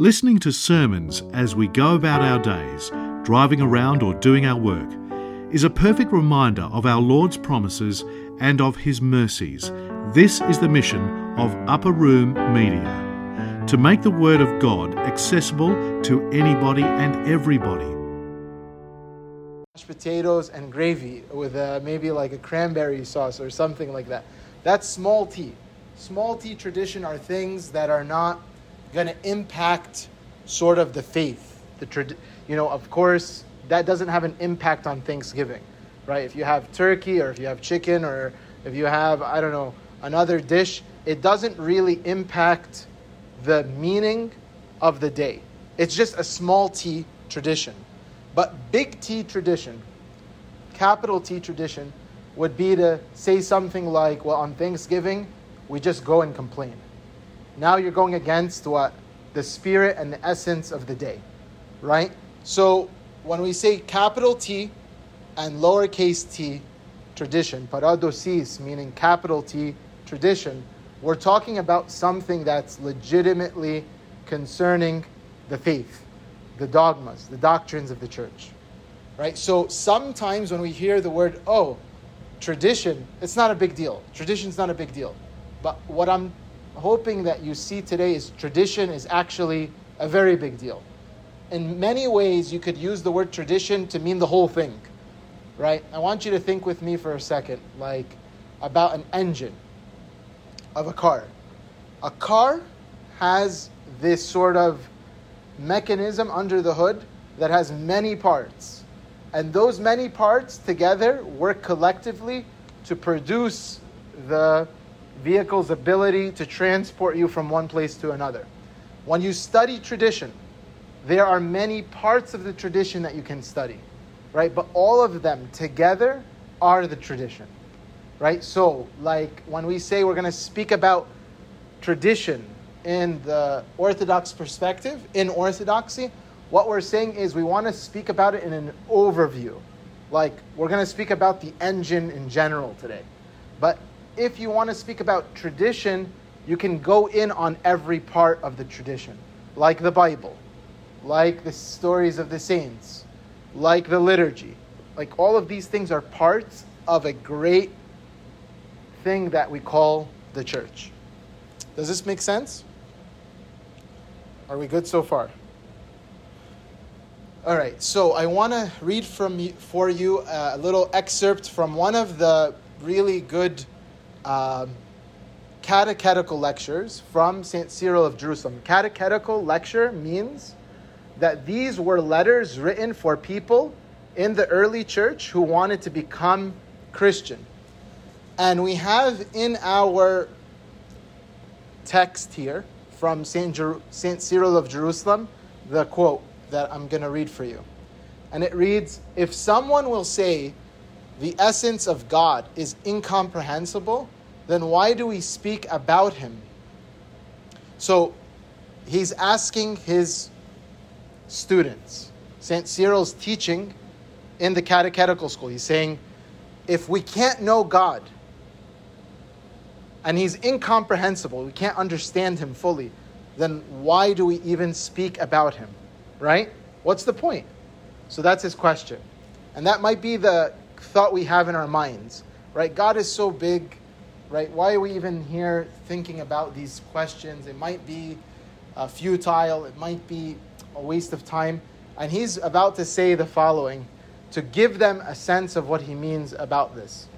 Listening to sermons as we go about our days, driving around or doing our work, is a perfect reminder of our Lord's promises and of His mercies. This is the mission of Upper Room Media to make the Word of God accessible to anybody and everybody. Potatoes and gravy with uh, maybe like a cranberry sauce or something like that. That's small t. Small t tradition are things that are not going to impact sort of the faith. The trad- you know, of course, that doesn't have an impact on Thanksgiving, right? If you have turkey or if you have chicken or if you have I don't know another dish, it doesn't really impact the meaning of the day. It's just a small t tradition. But big T tradition, capital T tradition, would be to say something like, well, on Thanksgiving, we just go and complain. Now you're going against what? The spirit and the essence of the day, right? So when we say capital T and lowercase t tradition, paradosis, meaning capital T tradition, we're talking about something that's legitimately concerning the faith, the dogmas, the doctrines of the church. Right? So sometimes when we hear the word, oh, tradition, it's not a big deal. Tradition's not a big deal. But what I'm hoping that you see today is tradition is actually a very big deal. In many ways, you could use the word tradition to mean the whole thing, right? I want you to think with me for a second, like about an engine of a car. A car has this sort of mechanism under the hood that has many parts. And those many parts together work collectively to produce the vehicle's ability to transport you from one place to another. When you study tradition, there are many parts of the tradition that you can study, right? But all of them together are the tradition, right? So, like when we say we're going to speak about tradition in the Orthodox perspective, in Orthodoxy, what we're saying is we want to speak about it in an overview. Like, we're going to speak about the engine in general today. But if you want to speak about tradition, you can go in on every part of the tradition, like the Bible, like the stories of the saints, like the liturgy. Like all of these things are parts of a great thing that we call the church. Does this make sense? Are we good so far? All right, so I want to read from for you a little excerpt from one of the really good um, catechetical lectures from St. Cyril of Jerusalem. Catechetical lecture means that these were letters written for people in the early church who wanted to become Christian. And we have in our text here from St. Jer- St. Cyril of Jerusalem the quote that I'm going to read for you. And it reads If someone will say the essence of God is incomprehensible, then why do we speak about him? So he's asking his students. St. Cyril's teaching in the catechetical school. He's saying, if we can't know God, and he's incomprehensible, we can't understand him fully, then why do we even speak about him? Right? What's the point? So that's his question. And that might be the thought we have in our minds, right? God is so big, right? Why are we even here thinking about these questions? It might be uh, futile, it might be a waste of time. And he's about to say the following to give them a sense of what he means about this.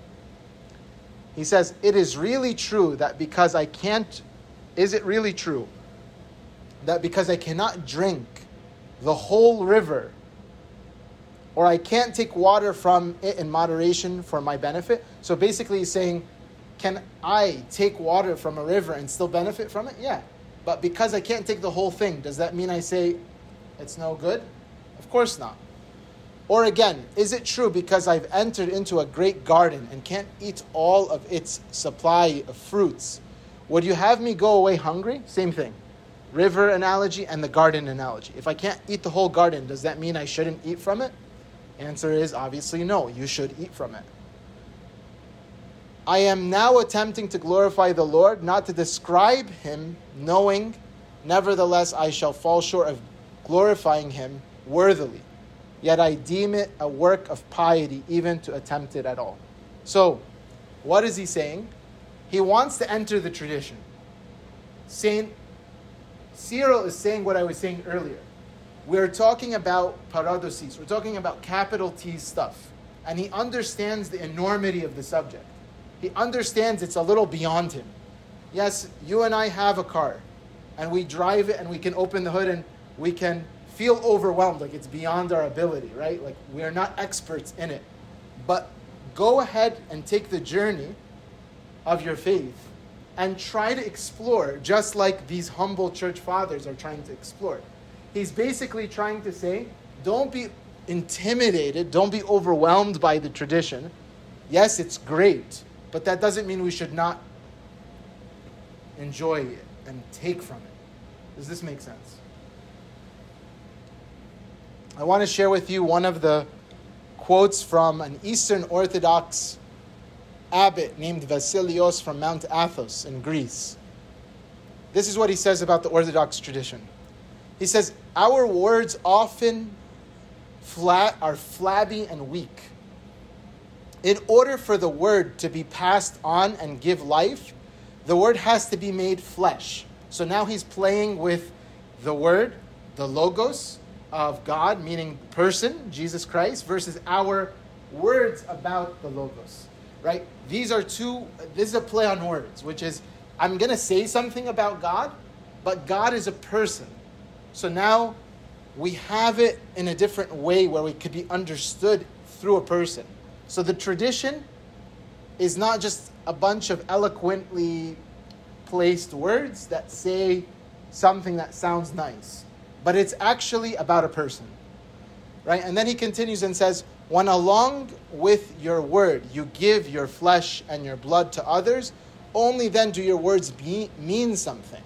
He says, It is really true that because I can't, is it really true that because I cannot drink the whole river, or I can't take water from it in moderation for my benefit? So basically, he's saying, Can I take water from a river and still benefit from it? Yeah. But because I can't take the whole thing, does that mean I say it's no good? Of course not. Or again, is it true because I've entered into a great garden and can't eat all of its supply of fruits? Would you have me go away hungry? Same thing. River analogy and the garden analogy. If I can't eat the whole garden, does that mean I shouldn't eat from it? Answer is obviously no, you should eat from it. I am now attempting to glorify the Lord, not to describe him, knowing Nevertheless, I shall fall short of glorifying him worthily. Yet I deem it a work of piety even to attempt it at all. So, what is he saying? He wants to enter the tradition. Saint Cyril is saying what I was saying earlier. We're talking about paradosis, we're talking about capital T stuff. And he understands the enormity of the subject. He understands it's a little beyond him. Yes, you and I have a car, and we drive it, and we can open the hood, and we can feel overwhelmed, like it's beyond our ability, right? Like we're not experts in it. But go ahead and take the journey of your faith and try to explore, just like these humble church fathers are trying to explore. He's basically trying to say, don't be intimidated, don't be overwhelmed by the tradition. Yes, it's great, but that doesn't mean we should not enjoy it and take from it. Does this make sense? I want to share with you one of the quotes from an Eastern Orthodox abbot named Vasilios from Mount Athos in Greece. This is what he says about the Orthodox tradition. He says, Our words often flat are flabby and weak. In order for the word to be passed on and give life, the word has to be made flesh. So now he's playing with the word, the logos of God, meaning person, Jesus Christ, versus our words about the logos right? These are two, this is a play on words, which is I'm going to say something about God, but God is a person. So now we have it in a different way where we could be understood through a person. So the tradition is not just a bunch of eloquently placed words that say something that sounds nice, but it's actually about a person. Right? And then he continues and says, when along with your word you give your flesh and your blood to others, only then do your words be, mean something.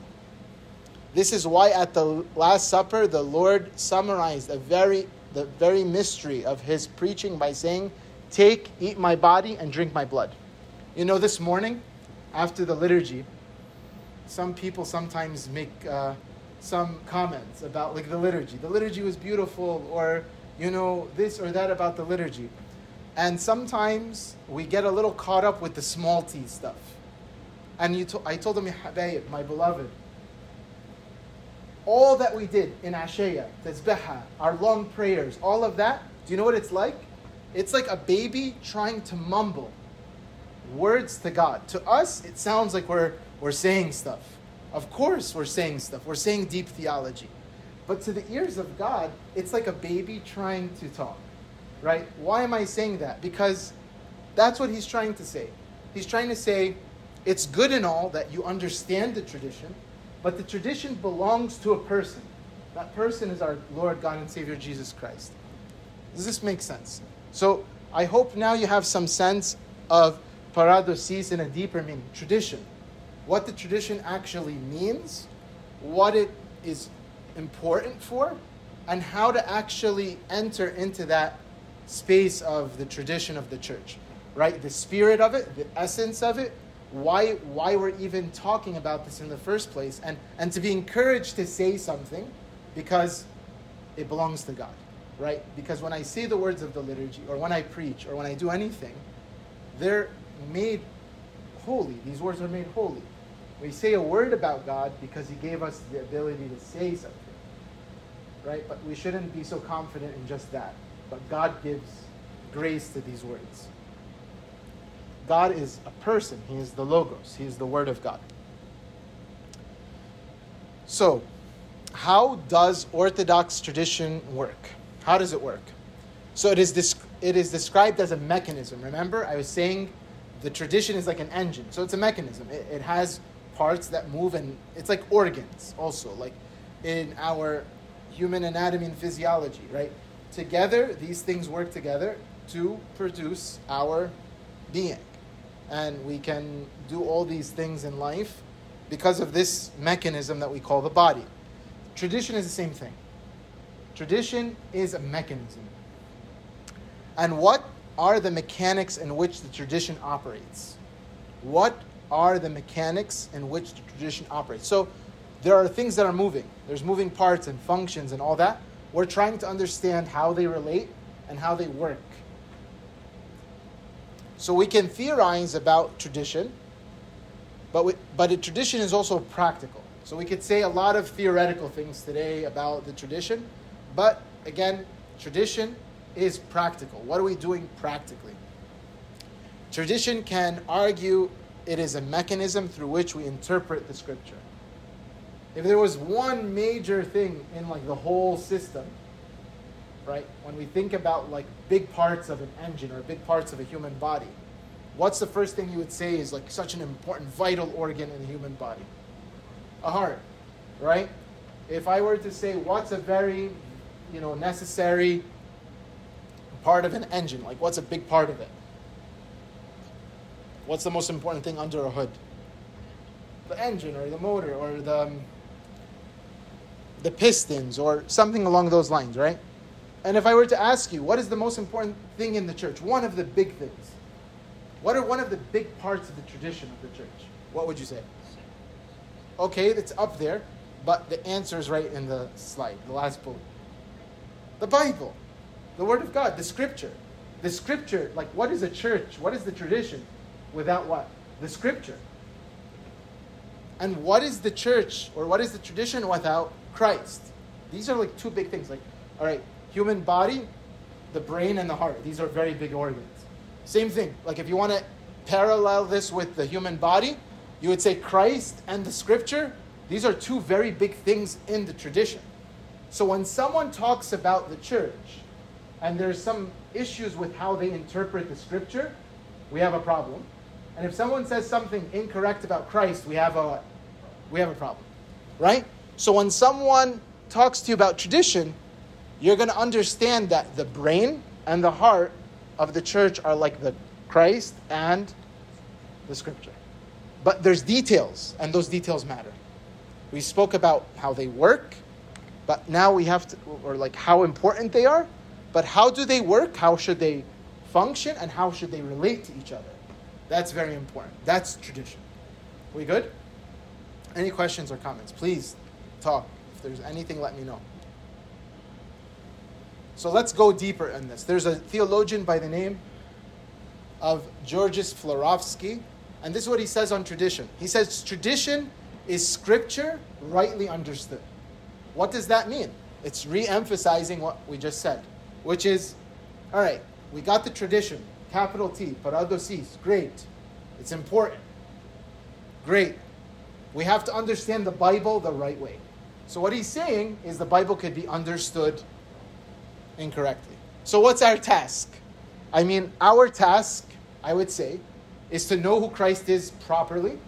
This is why at the Last Supper the Lord summarized a very, the very mystery of his preaching by saying, Take, eat my body, and drink my blood. You know, this morning, after the liturgy, some people sometimes make uh, some comments about like the liturgy. The liturgy was beautiful, or you know, this or that about the liturgy. And sometimes we get a little caught up with the small t stuff. And you to, I told him, my beloved, all that we did in Asheya, Tasbeha, our long prayers, all of that, do you know what it's like? It's like a baby trying to mumble words to God. To us, it sounds like we're, we're saying stuff. Of course, we're saying stuff. We're saying deep theology. But to the ears of God, it's like a baby trying to talk, right? Why am I saying that? Because that's what he's trying to say. He's trying to say it's good and all that you understand the tradition, but the tradition belongs to a person. That person is our Lord, God, and Savior Jesus Christ. Does this make sense? So I hope now you have some sense of paradosis in a deeper meaning, tradition. What the tradition actually means, what it is important for and how to actually enter into that space of the tradition of the church right? The spirit of it the essence of it why why we're even talking about this in the first place and and to be encouraged to say something because it belongs to god right because when i say the words of the liturgy or when i preach or when i do anything they're made holy these words are made holy we say a word about god because he gave us the ability to say something right? But we shouldn't be so confident in just that. But God gives grace to these words. God is a person, He is the Logos, He is the Word of God. So, how does Orthodox tradition work? How does it work? So, it is, it is described as a mechanism. Remember, I was saying the tradition is like an engine. So, it's a mechanism. It, it has parts that move, and it's like organs also. Like in our human anatomy and physiology, right? Together, these things work together to produce our being. And we can do all these things in life because of this mechanism that we call the body. Tradition is the same thing. Tradition is a mechanism. And what are the mechanics in which the tradition operates? What are the mechanics in which the tradition operates? So, there are things that are moving. There's moving parts and functions and all that. We're trying to understand how they relate and how they work. So we can theorize about tradition, but, we, but a tradition is also practical. So we could say a lot of theoretical things today about the tradition, but again, tradition is practical. What are we doing practically? Tradition can argue it is a mechanism through which we interpret the scripture. If there was one major thing in like the whole system, right? When we think about like big parts of an engine or big parts of a human body, what's the first thing you would say is like such an important vital organ in the human body? A heart, right? If I were to say what's a very, you know, necessary part of an engine, like what's a big part of it? What's the most important thing under a hood? The engine or the motor or the um, the pistons or something along those lines, right? And if I were to ask you, what is the most important thing in the church? One of the big things. What are one of the big parts of the tradition of the church? What would you say? Okay, it's up there, but the answer is right in the slide, the last bullet. The Bible, the Word of God, the Scripture. The Scripture, like what is a church? What is the tradition without what? The Scripture. And what is the church or what is the tradition without Christ? These are like two big things. Like, all right, human body, the brain, and the heart. These are very big organs. Same thing. Like if you want to parallel this with the human body, you would say Christ and the scripture. These are two very big things in the tradition. So when someone talks about the church and there's some issues with how they interpret the scripture, we have a problem. And if someone says something incorrect about Christ, we have a we have a problem. Right? So when someone talks to you about tradition, you're going to understand that the brain and the heart of the church are like the Christ and the scripture. But there's details, and those details matter. We spoke about how they work, but now we have to, or like how important they are, but how do they work? How should they function? And how should they relate to each other? That's very important. That's tradition. We good? Any questions or comments? Please talk. If there's anything, let me know. So let's go deeper in this. There's a theologian by the name of Georges Florovsky, and this is what he says on tradition. He says tradition is scripture rightly understood. What does that mean? It's re emphasizing what we just said, which is all right, we got the tradition, capital T, paradosis, great. It's important. Great. We have to understand the Bible the right way. So, what he's saying is the Bible could be understood incorrectly. So, what's our task? I mean, our task, I would say, is to know who Christ is properly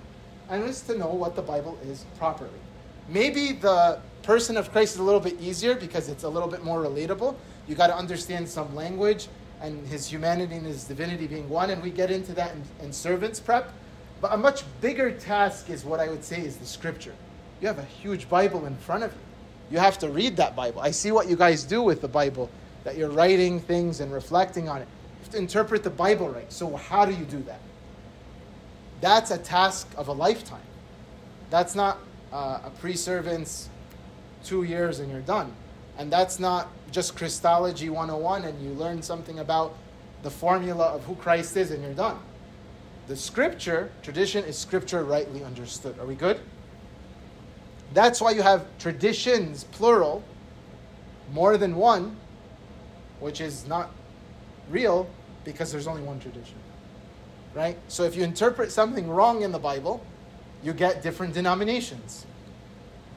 and is to know what the Bible is properly. Maybe the person of Christ is a little bit easier because it's a little bit more relatable. You got to understand some language and his humanity and his divinity being one, and we get into that in, in servants prep. But a much bigger task is what I would say is the scripture. You have a huge Bible in front of you. You have to read that Bible. I see what you guys do with the Bible, that you're writing things and reflecting on it. You have to interpret the Bible right. So, how do you do that? That's a task of a lifetime. That's not uh, a pre servant's two years and you're done. And that's not just Christology 101 and you learn something about the formula of who Christ is and you're done. The scripture, tradition, is scripture rightly understood. Are we good? That's why you have traditions, plural, more than one, which is not real because there's only one tradition. Right? So if you interpret something wrong in the Bible, you get different denominations.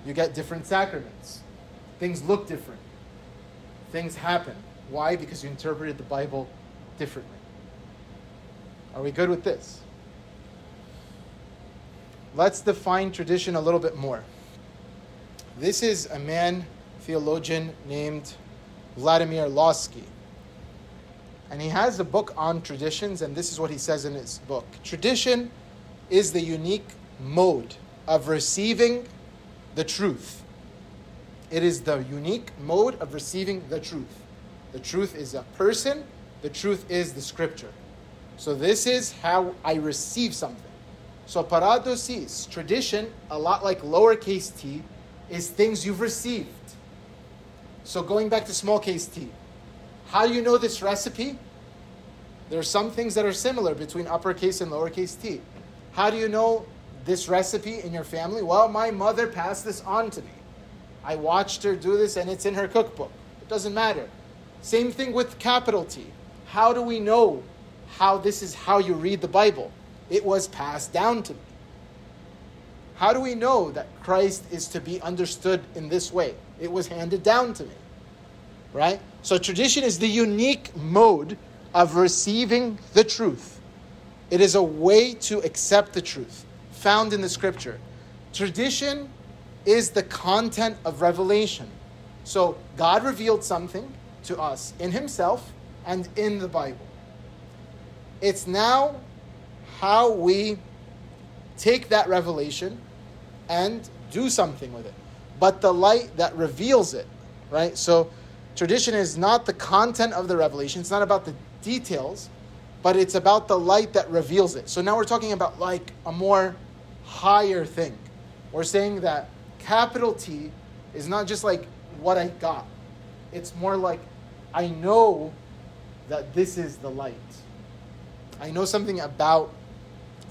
You get different sacraments. Things look different. Things happen. Why? Because you interpreted the Bible differently. Are we good with this? Let's define tradition a little bit more. This is a man, theologian named Vladimir Lossky. And he has a book on traditions, and this is what he says in his book Tradition is the unique mode of receiving the truth. It is the unique mode of receiving the truth. The truth is a person, the truth is the scripture. So, this is how I receive something. So paradosis, tradition, a lot like lowercase t, is things you've received. So going back to small case t, how do you know this recipe? There are some things that are similar between uppercase and lowercase t. How do you know this recipe in your family? Well, my mother passed this on to me. I watched her do this and it's in her cookbook. It doesn't matter. Same thing with capital T. How do we know how this is how you read the Bible? It was passed down to me. How do we know that Christ is to be understood in this way? It was handed down to me. Right? So tradition is the unique mode of receiving the truth. It is a way to accept the truth found in the scripture. Tradition is the content of revelation. So God revealed something to us in Himself and in the Bible. It's now how we take that revelation and do something with it. But the light that reveals it, right? So tradition is not the content of the revelation, it's not about the details, but it's about the light that reveals it. So now we're talking about like a more higher thing. We're saying that capital T is not just like what I got, it's more like I know that this is the light. I know something about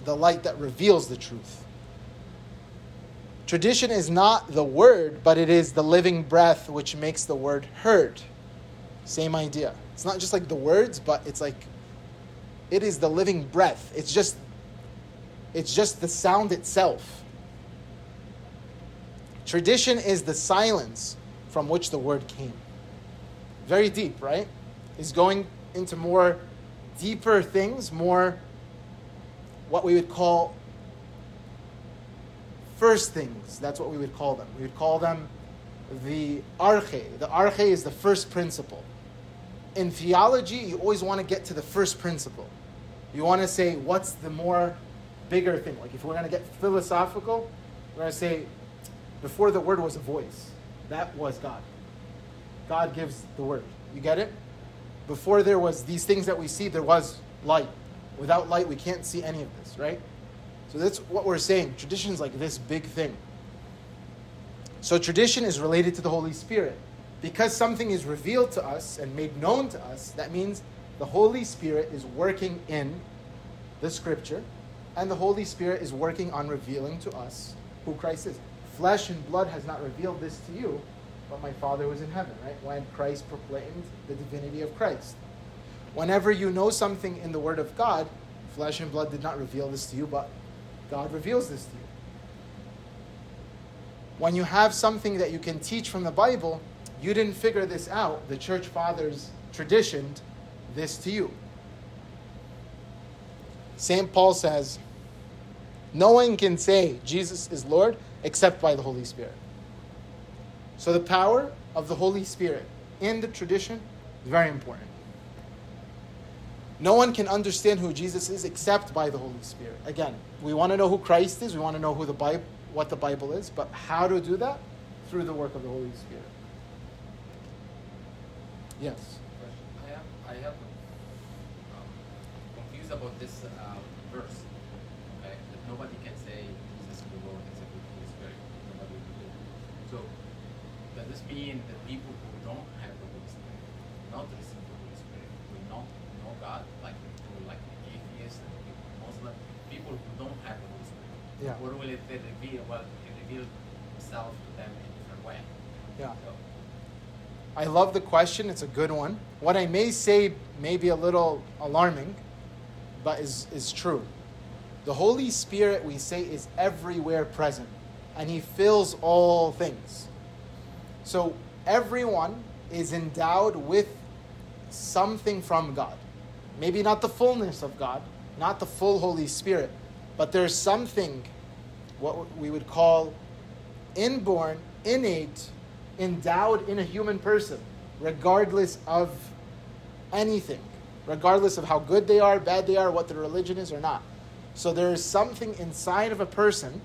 the light that reveals the truth. Tradition is not the word, but it is the living breath which makes the word heard. Same idea. It's not just like the words, but it's like it is the living breath. It's just it's just the sound itself. Tradition is the silence from which the word came. Very deep, right? He's going into more deeper things, more what we would call first things. That's what we would call them. We would call them the arche. The arche is the first principle. In theology, you always want to get to the first principle. You want to say, what's the more bigger thing? Like if we're going to get philosophical, we're going to say, before the word was a voice, that was God. God gives the word. You get it? Before there was these things that we see, there was light. Without light, we can't see any of this, right? So that's what we're saying. Tradition is like this big thing. So tradition is related to the Holy Spirit. Because something is revealed to us and made known to us, that means the Holy Spirit is working in the scripture, and the Holy Spirit is working on revealing to us who Christ is. Flesh and blood has not revealed this to you, but my Father was in heaven, right? When Christ proclaimed the divinity of Christ. Whenever you know something in the Word of God, flesh and blood did not reveal this to you, but God reveals this to you. When you have something that you can teach from the Bible, you didn't figure this out. The church fathers traditioned this to you. St. Paul says, No one can say Jesus is Lord except by the Holy Spirit. So the power of the Holy Spirit in the tradition is very important. No one can understand who Jesus is except by the Holy Spirit. Again, we want to know who Christ is, we want to know who the Bible, what the Bible is, but how to do that? Through the work of the Holy Spirit. Yes. I am, I am um, confused about this uh, verse. Okay, that nobody can say Jesus is the Lord except with the Holy Spirit. Nobody will do. So mean that people who don't have the Holy Spirit, not receive the Holy Spirit, who will not know God, like people like the atheists and people, Muslim, people who don't have the Holy Spirit? Yeah. Or will it reveal? Well, it reveal Himself to them in a different way. Yeah. So, I love the question. It's a good one. What I may say may be a little alarming, but is, is true. The Holy Spirit, we say, is everywhere present, and He fills all things. So everyone is endowed with something from God. Maybe not the fullness of God, not the full Holy Spirit, but there's something, what we would call inborn, innate, endowed in a human person, regardless of anything, regardless of how good they are, bad they are, what their religion is or not. So there is something inside of a person,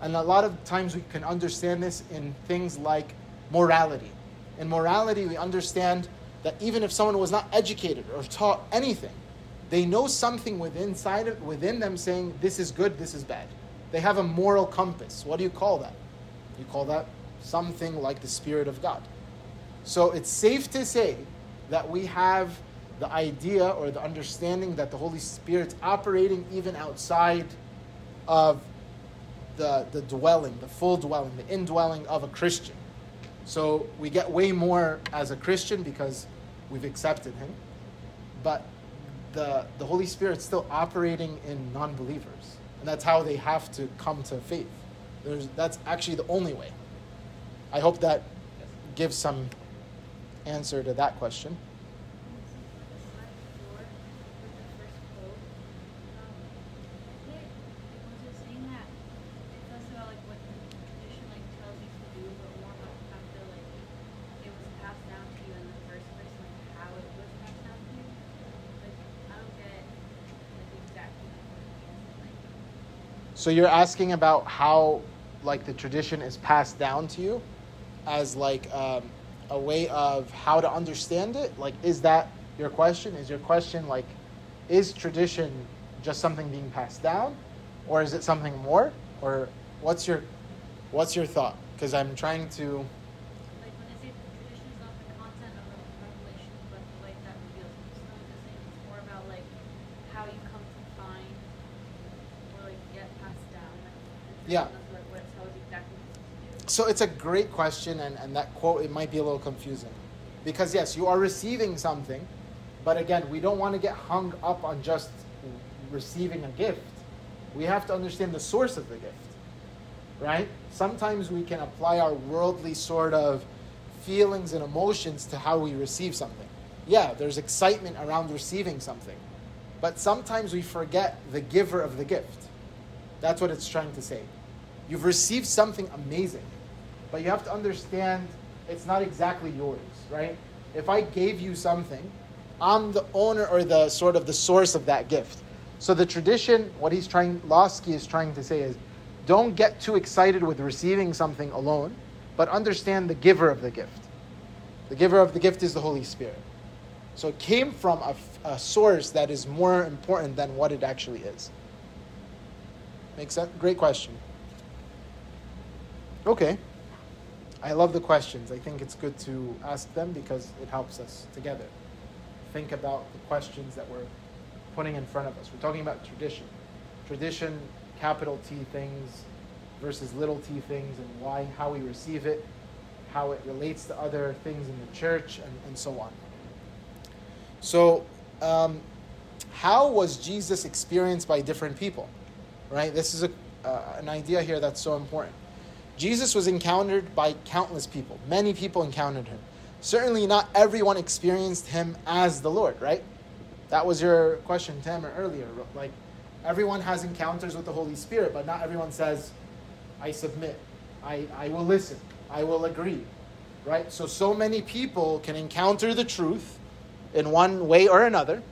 and a lot of times we can understand this in things like morality. In morality, we understand that even if someone was not educated or taught anything, They know something within, inside of, within them saying, this is good, this is bad. They have a moral compass. What do you call that? You call that something like the Spirit of God. So it's safe to say that we have the idea or the understanding that the Holy Spirit's operating even outside of the, the dwelling, the full dwelling, the indwelling of a Christian. So we get way more as a Christian because we've accepted Him. But the, the Holy Spirit's still operating in non believers. And that's how they have to come to faith. There's, that's actually the only way. I hope that gives some answer to that question. So you're asking about how, like, the tradition is passed down to you, as like um, a way of how to understand it. Like, is that your question? Is your question like, is tradition just something being passed down, or is it something more? Or what's your, what's your thought? Because I'm trying to. Yeah. So it's a great question, and, and that quote, it might be a little confusing. Because, yes, you are receiving something, but again, we don't want to get hung up on just receiving a gift. We have to understand the source of the gift, right? Sometimes we can apply our worldly sort of feelings and emotions to how we receive something. Yeah, there's excitement around receiving something, but sometimes we forget the giver of the gift. That's what it's trying to say. You've received something amazing, but you have to understand it's not exactly yours, right? If I gave you something, I'm the owner or the sort of the source of that gift. So the tradition, what he's trying, Lossky is trying to say is, don't get too excited with receiving something alone, but understand the giver of the gift. The giver of the gift is the Holy Spirit. So it came from a, a source that is more important than what it actually is. Makes sense? Great question. Okay. I love the questions. I think it's good to ask them because it helps us together. Think about the questions that we're putting in front of us. We're talking about tradition. Tradition, capital T things versus little t things, and why, how we receive it, how it relates to other things in the church, and, and so on. So, um, how was Jesus experienced by different people? Right? This is a, uh, an idea here that's so important. Jesus was encountered by countless people. Many people encountered him. Certainly not everyone experienced him as the Lord, right? That was your question, Tamer, earlier. Like, everyone has encounters with the Holy Spirit, but not everyone says, I submit, I, I will listen, I will agree, right? So, so many people can encounter the truth in one way or another,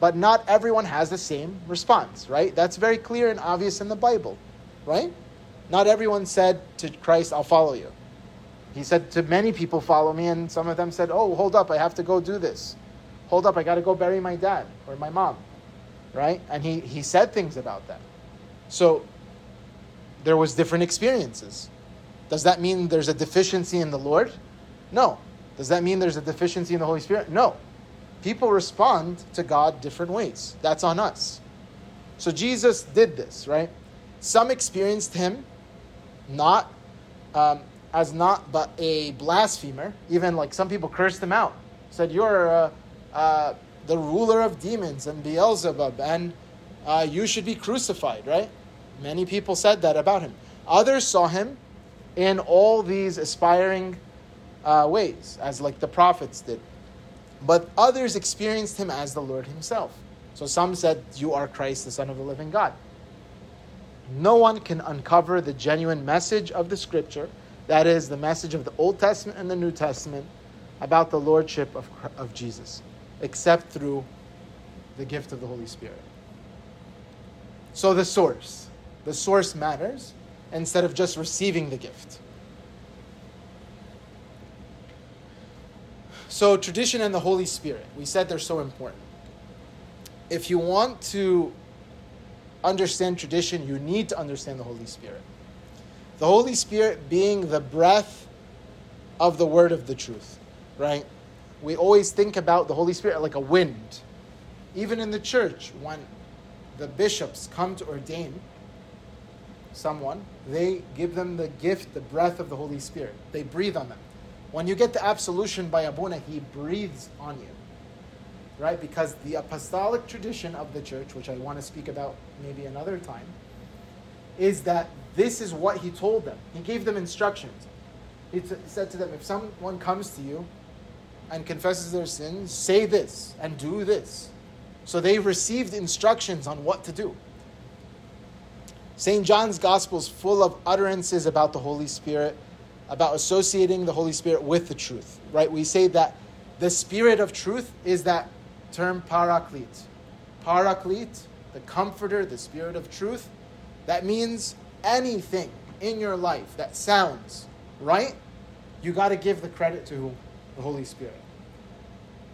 but not everyone has the same response, right? That's very clear and obvious in the Bible, right? Not everyone said to Christ, I'll follow you. He said to many people, Follow me, and some of them said, Oh, hold up, I have to go do this. Hold up, I got to go bury my dad or my mom, right? And he, he said things about that. So there was different experiences. Does that mean there's a deficiency in the Lord? No. Does that mean there's a deficiency in the Holy Spirit? No. People respond to God different ways. That's on us. So Jesus did this, right? Some experienced him not um, as not but a blasphemer. Even like some people cursed him out, said, "You're uh, uh, the ruler of demons and Beelzebub, and uh, you should be crucified." Right? Many people said that about him. Others saw him in all these aspiring uh, ways, as like the prophets did. But others experienced him as the Lord himself. So some said, You are Christ, the Son of the living God. No one can uncover the genuine message of the scripture, that is, the message of the Old Testament and the New Testament, about the Lordship of, of Jesus, except through the gift of the Holy Spirit. So the source, the source matters instead of just receiving the gift. So, tradition and the Holy Spirit, we said they're so important. if you want to understand tradition, you need to understand the Holy Spirit. The Holy Spirit being the breath of the word of the truth, right? We always think about the Holy Spirit like a wind. Even in the church, when the bishops come to ordain someone, they give them the gift, the breath of the Holy Spirit. They breathe on them. When you get the absolution by Abuna, he breathes on you. Right? Because the apostolic tradition of the church, which I want to speak about maybe another time, is that this is what he told them. He gave them instructions. He t- said to them, if someone comes to you and confesses their sins, say this and do this. So they received instructions on what to do. St. John's Gospel is full of utterances about the Holy Spirit, about associating the Holy Spirit with the truth, right? We say that the Spirit of truth is that term paraclete. Paraclete, the comforter, the Spirit of truth, that means anything in your life that sounds right, you got to give the credit to the Holy Spirit.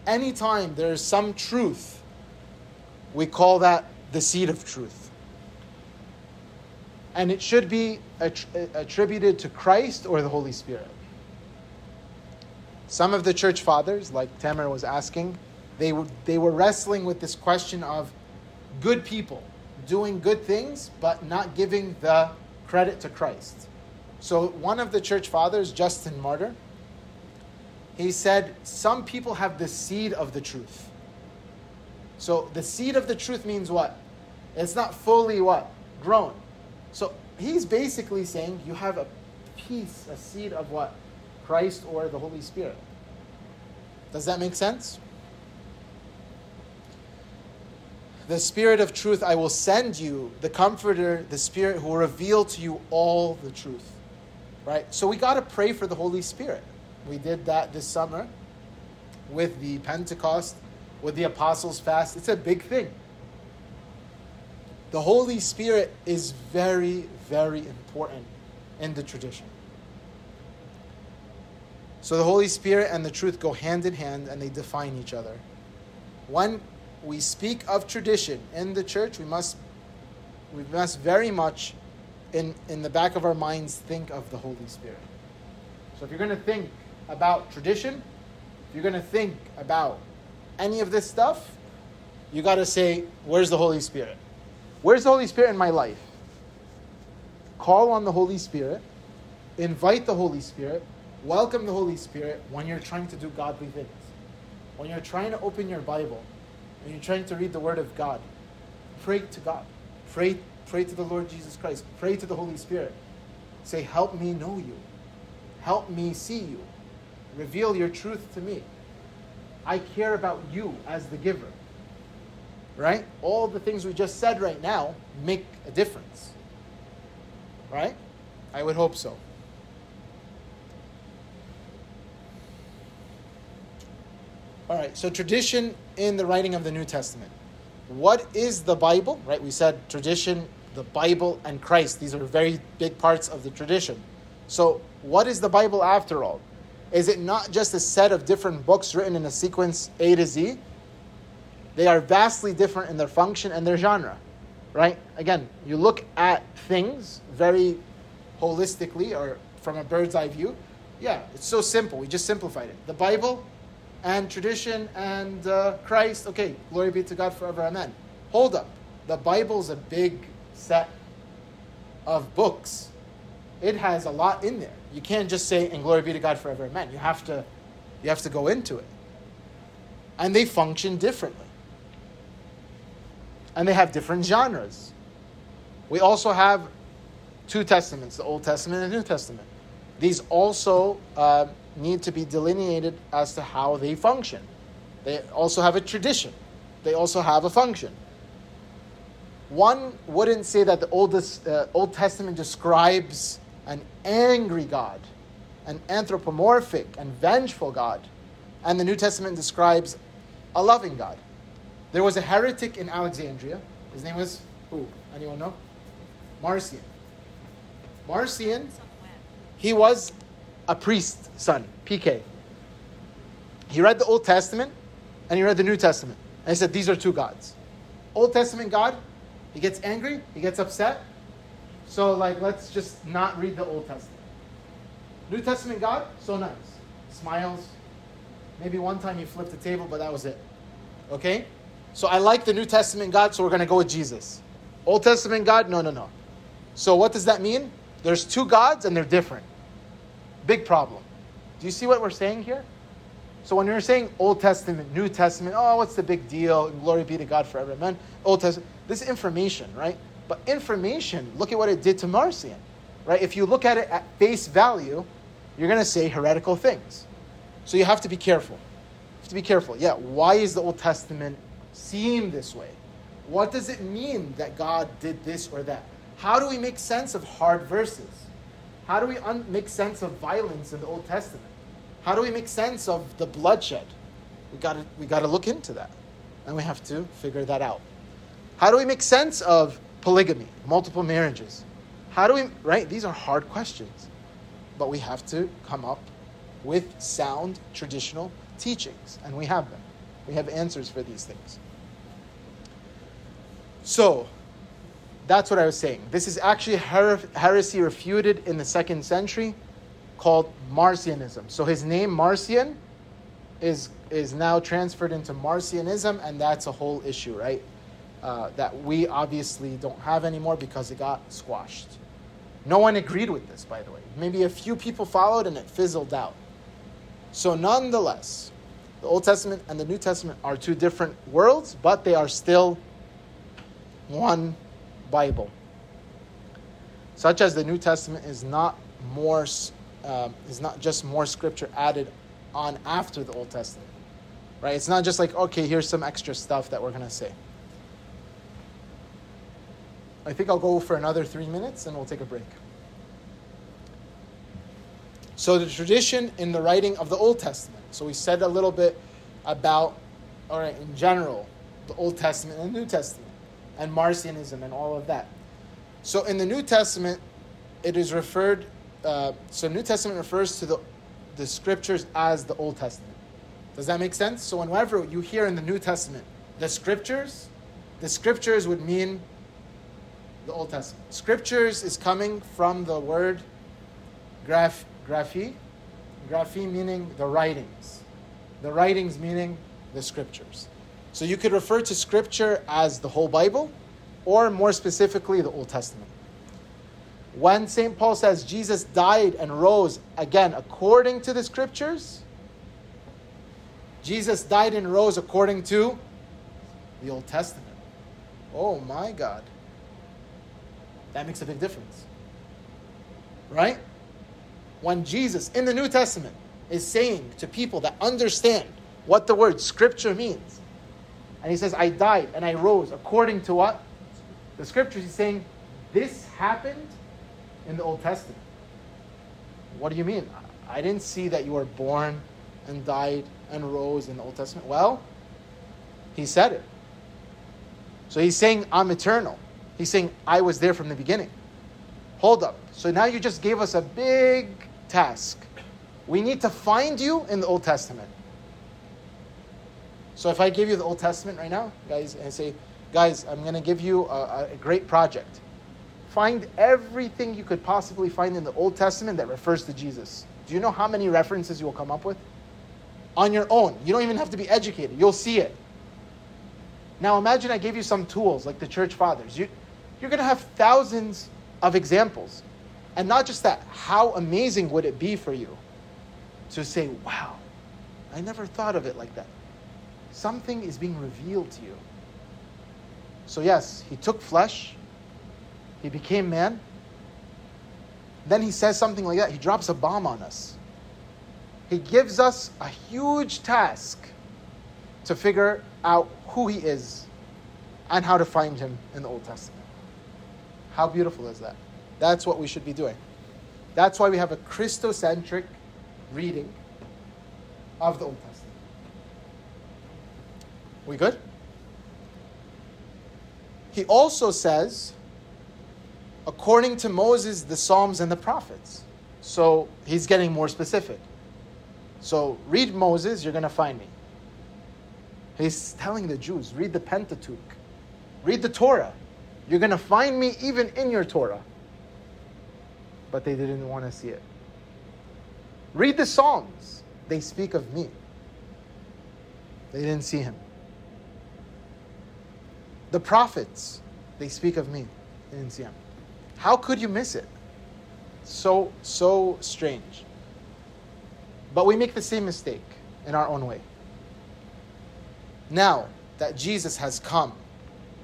Anytime there's some truth, we call that the seed of truth. And it should be uh, attributed to Christ or the Holy Spirit. Some of the church fathers, like Tamer was asking, they they were wrestling with this question of good people doing good things, but not giving the credit to Christ. So, one of the church fathers, Justin Martyr, he said, Some people have the seed of the truth. So, the seed of the truth means what? It's not fully what? Grown. So, he's basically saying you have a piece, a seed of what? Christ or the Holy Spirit. Does that make sense? the Spirit of truth, I will send you, the Comforter, the Spirit who will reveal to you all the truth. Right? So we got to pray for the Holy Spirit. We did that this summer with the Pentecost, with the Apostles' Fast. It's a big thing. The Holy Spirit is very, very important in the tradition. So the Holy Spirit and the truth go hand in hand and they define each other. One we speak of tradition in the church, we must we must very much in, in the back of our minds think of the Holy Spirit. So if you're going to think about tradition, if you're going to think about any of this stuff, you got to say, where's the Holy Spirit? Where's the Holy Spirit in my life? Call on the Holy Spirit, invite the Holy Spirit, welcome the Holy Spirit when you're trying to do godly things. When you're trying to open your Bible, when you're trying to read the Word of God, pray to God. Pray, pray to the Lord Jesus Christ. Pray to the Holy Spirit. Say, Help me know you. Help me see you. Reveal your truth to me. I care about you as the giver. Right? All the things we just said right now make a difference. Right? I would hope so. All right, so tradition in the writing of the New Testament. What is the Bible? Right, we said tradition, the Bible, and Christ. These are very big parts of the tradition. So, what is the Bible after all? Is it not just a set of different books written in a sequence A to Z? They are vastly different in their function and their genre, right? Again, you look at things very holistically or from a bird's eye view. Yeah, it's so simple. We just simplified it. The Bible and tradition and uh, Christ. Okay, glory be to God forever. Amen. Hold up. The Bible's a big set of books. It has a lot in there. You can't just say and glory be to God forever. Amen. You have to you have to go into it. And they function differently. And they have different genres. We also have two testaments, the Old Testament and the New Testament. These also uh, need to be delineated as to how they function. They also have a tradition, they also have a function. One wouldn't say that the oldest, uh, Old Testament describes an angry God, an anthropomorphic and vengeful God, and the New Testament describes a loving God. There was a heretic in Alexandria. His name was who? Anyone know? Marcion. Marcion, he was a priest's son, PK. He read the Old Testament and he read the New Testament. And he said, These are two gods. Old Testament God, he gets angry, he gets upset. So, like, let's just not read the Old Testament. New Testament God, so nice. Smiles. Maybe one time he flipped the table, but that was it. Okay? So I like the New Testament God, so we're going to go with Jesus. Old Testament God, no, no, no. So what does that mean? There's two gods and they're different. Big problem. Do you see what we're saying here? So when you're saying Old Testament, New Testament, oh, what's the big deal? Glory be to God forever, amen. Old Testament, this is information, right? But information, look at what it did to Marcion, right? If you look at it at face value, you're going to say heretical things. So you have to be careful. You have to be careful. Yeah, why is the Old Testament seem this way? What does it mean that God did this or that? How do we make sense of hard verses? How do we un- make sense of violence in the Old Testament? How do we make sense of the bloodshed? We got to we got to look into that, and we have to figure that out. How do we make sense of polygamy, multiple marriages? How do we right? These are hard questions, but we have to come up with sound traditional teachings, and we have them. We have answers for these things. So, that's what I was saying. This is actually her- heresy refuted in the second century called Marcionism. So his name, Marcion, is, is now transferred into Marcionism, and that's a whole issue, right? Uh, that we obviously don't have anymore because it got squashed. No one agreed with this, by the way. Maybe a few people followed and it fizzled out. So, nonetheless, the Old Testament and the New Testament are two different worlds, but they are still one Bible. Such as the New Testament is not more um, is not just more scripture added on after the Old Testament, right? It's not just like okay, here's some extra stuff that we're gonna say. I think I'll go for another three minutes and we'll take a break. So, the tradition in the writing of the Old Testament. So, we said a little bit about, all right, in general, the Old Testament and the New Testament, and Marcionism and all of that. So, in the New Testament, it is referred, uh, so, New Testament refers to the, the scriptures as the Old Testament. Does that make sense? So, whenever you hear in the New Testament the scriptures, the scriptures would mean the Old Testament. Scriptures is coming from the word graph graphi, graphi meaning the writings, the writings meaning the scriptures. So you could refer to scripture as the whole Bible, or more specifically, the Old Testament. When St. Paul says Jesus died and rose again according to the scriptures, Jesus died and rose according to the Old Testament. Oh my God. That makes a big difference. Right? when Jesus in the New Testament is saying to people that understand what the word scripture means, and he says, I died and I rose according to what? The scriptures, he's saying, this happened in the Old Testament. What do you mean? I didn't see that you were born and died and rose in the Old Testament. Well, he said it. So he's saying, I'm eternal. He's saying, I was there from the beginning. Hold up. So now you just gave us a big task. We need to find you in the Old Testament. So if I give you the Old Testament right now, guys, and say, guys, I'm going to give you a, a, great project. Find everything you could possibly find in the Old Testament that refers to Jesus. Do you know how many references you will come up with? On your own. You don't even have to be educated. You'll see it. Now imagine I gave you some tools like the church fathers. You, you're going to have thousands of examples. And not just that, how amazing would it be for you to say, wow, I never thought of it like that. Something is being revealed to you. So, yes, he took flesh, he became man. Then he says something like that. He drops a bomb on us. He gives us a huge task to figure out who he is and how to find him in the Old Testament. How beautiful is that? That's what we should be doing. That's why we have a Christocentric reading of the Old Testament. We good? He also says, according to Moses, the Psalms and the prophets. So he's getting more specific. So read Moses, you're going to find me. He's telling the Jews, read the Pentateuch. Read the Torah. You're going to find me even in your Torah. But they didn't want to see it. Read the Psalms. They speak of me. They didn't see him. The prophets, they speak of me. See him. How could you miss it? So, so strange. But we make the same mistake in our own way. Now that Jesus has come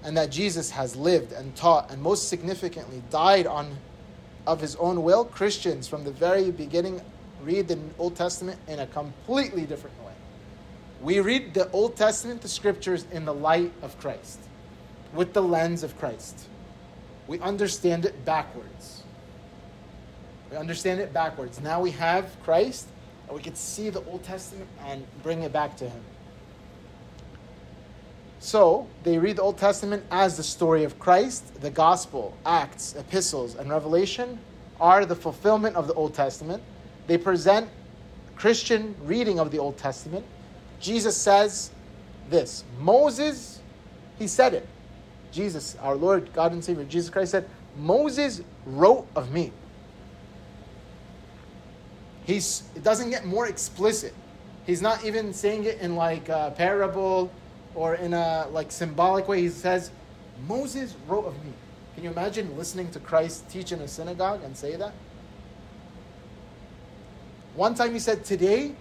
and that Jesus has lived and taught and most significantly died on of his own will, Christians from the very beginning read the Old Testament in a completely different way. We read the Old Testament, the scriptures, in the light of Christ, with the lens of Christ. We understand it backwards. We understand it backwards. Now we have Christ, and we can see the Old Testament and bring it back to Him. So they read the Old Testament as the story of Christ. The Gospel, Acts, Epistles, and Revelation are the fulfillment of the Old Testament. They present Christian reading of the Old Testament. Jesus says this Moses, he said it. Jesus, our Lord, God and Savior, Jesus Christ said, Moses wrote of me. He's, it doesn't get more explicit. He's not even saying it in like a parable or in a like symbolic way. He says, Moses wrote of me. Can you imagine listening to Christ teach in a synagogue and say that? One time he said, Today,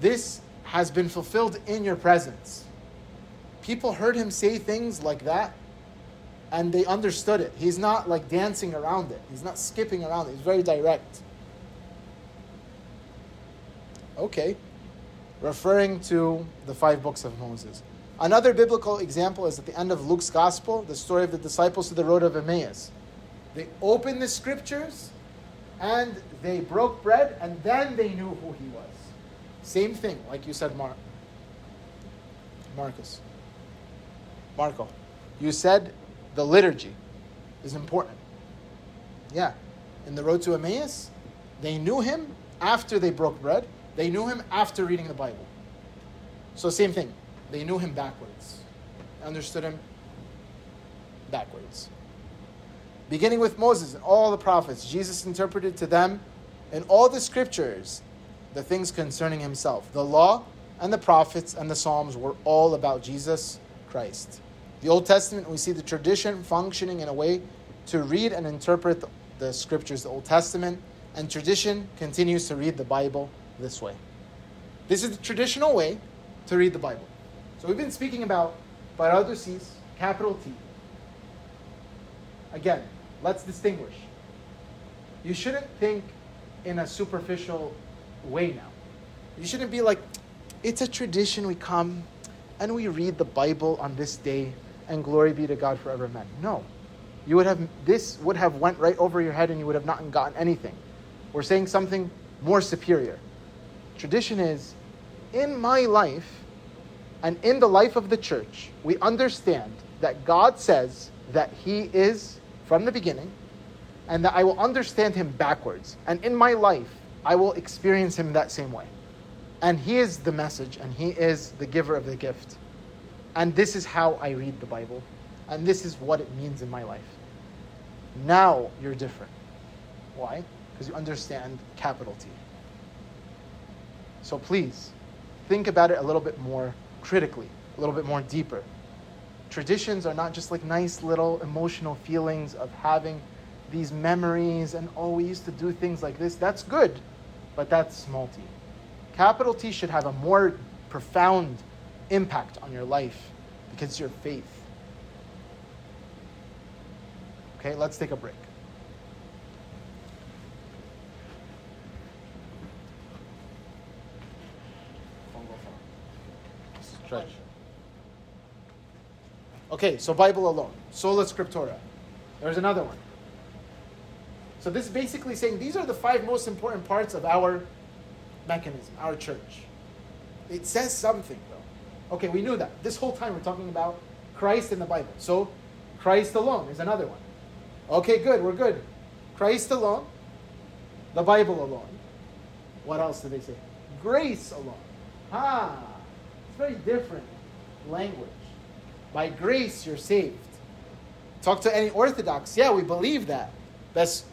this has been fulfilled in your presence. People heard him say things like that and they understood it. He's not like dancing around it, he's not skipping around it. He's very direct. Okay, referring to the five books of Moses. Another biblical example is at the end of Luke's gospel, the story of the disciples to the road of Emmaus. They opened the scriptures and they broke bread and then they knew who he was. Same thing, like you said, Mark. Marcus. Marco. You said the liturgy is important. Yeah. In the road to Emmaus, they knew him after they broke bread. They knew him after reading the Bible. So, same thing. They knew him backwards, understood him backwards. Beginning with Moses and all the prophets, Jesus interpreted to them in all the scriptures the things concerning himself. The law and the prophets and the Psalms were all about Jesus Christ. The Old Testament, we see the tradition functioning in a way to read and interpret the, scriptures, the Old Testament, and tradition continues to read the Bible this way. This is the traditional way to read the Bible. So we've been speaking about paradosis, capital T. Again, let's distinguish. You shouldn't think in a superficial way now. You shouldn't be like, it's a tradition we come and we read the Bible on this day and glory be to God forever, amen. No. You would have this would have went right over your head and you would have not gotten anything. We're saying something more superior. Tradition is in my life and in the life of the church, we understand that God says that He is from the beginning and that I will understand Him backwards. And in my life, I will experience Him that same way. And He is the message and He is the giver of the gift. And this is how I read the Bible. And this is what it means in my life. Now you're different. Why? Because you understand capital T. So please, think about it a little bit more critically, a little bit more deeper. Traditions are not just like nice little emotional feelings of having these memories and oh, we used to do things like this. That's good, but that's small t. Capital T should have a more profound impact on your life because it's your faith. Okay, let's take a break. Stretch. Okay, so Bible alone. Sola Scriptura. There's another one. So this is basically saying these are the five most important parts of our mechanism, our church. It says something. Okay, we knew that. This whole time we're talking about Christ in the Bible. So Christ alone is another one. Okay, good, we're good. Christ alone, the Bible alone. What else do they say? Grace alone. Ah, it's very different language. By grace you're saved. Talk to any Orthodox. Yeah, we believe that. That's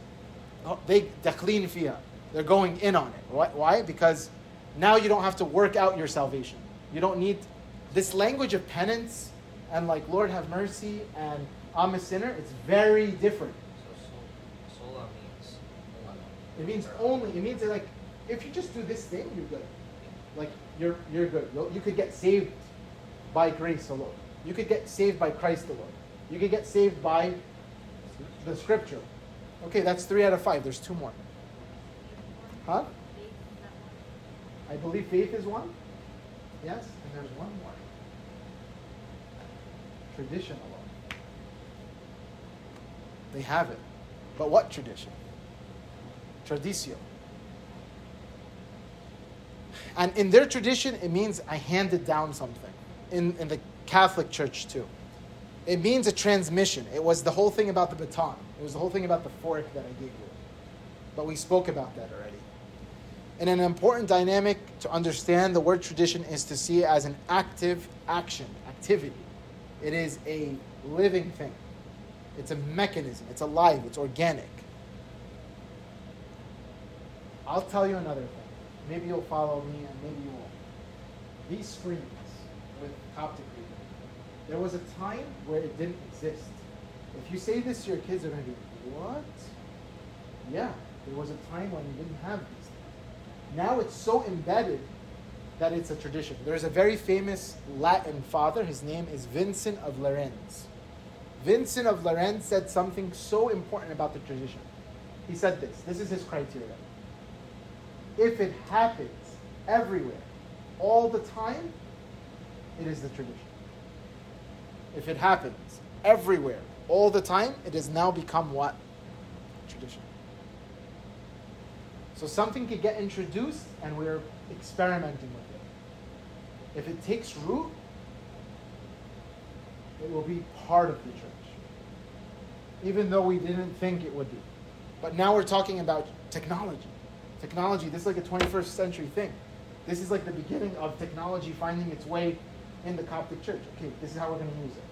oh, they fiya. They're going in on it. Why? Because now you don't have to work out your salvation. You don't need this language of penance and like Lord have mercy and I'm a sinner. It's very different. So sola means It means only. It means that like if you just do this thing, you're good. Like you're you're good. You'll, you could get saved by grace alone. You could get saved by Christ alone. You could get saved by the Scripture. Okay, that's three out of five. There's two more. Huh? I believe faith is one. Yes, and there's one more. Tradition alone. They have it. But what tradition? Traditio. And in their tradition, it means I handed down something. In, in the Catholic Church, too. It means a transmission. It was the whole thing about the baton, it was the whole thing about the fork that I gave you. But we spoke about that already. And an important dynamic to understand the word tradition is to see it as an active action, activity. It is a living thing, it's a mechanism, it's alive, it's organic. I'll tell you another thing. Maybe you'll follow me and maybe you won't. These screens with Coptic reading, there was a time where it didn't exist. If you say this to your kids, they're going to be, what? Yeah, there was a time when you didn't have these. Now it's so embedded that it's a tradition. There's a very famous Latin father, his name is Vincent of Lerins. Vincent of Lerins said something so important about the tradition. He said this this is his criteria if it happens everywhere, all the time, it is the tradition. If it happens everywhere, all the time, it has now become what? Tradition. So something could get introduced and we're experimenting with it. If it takes root, it will be part of the church. Even though we didn't think it would be. But now we're talking about technology technology, this is like a 21st century thing. This is like the beginning of technology finding its way in the Coptic church. Okay, this is how we're going to use it.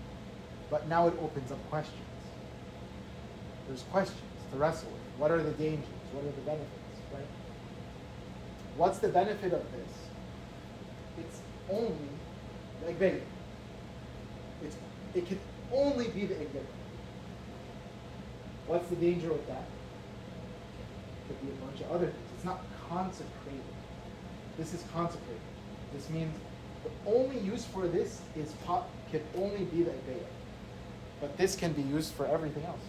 But now it opens up questions. There's questions to wrestle with. What are the dangers? What are the benefits? Right? What's the benefit of this? It's only like big. It's it can only be the Igbeya. What's the danger with that? It could be a bunch of other things. It's not consecrated. This is consecrated. This means the only use for this is pot can only be the Igbeya. But this can be used for everything else.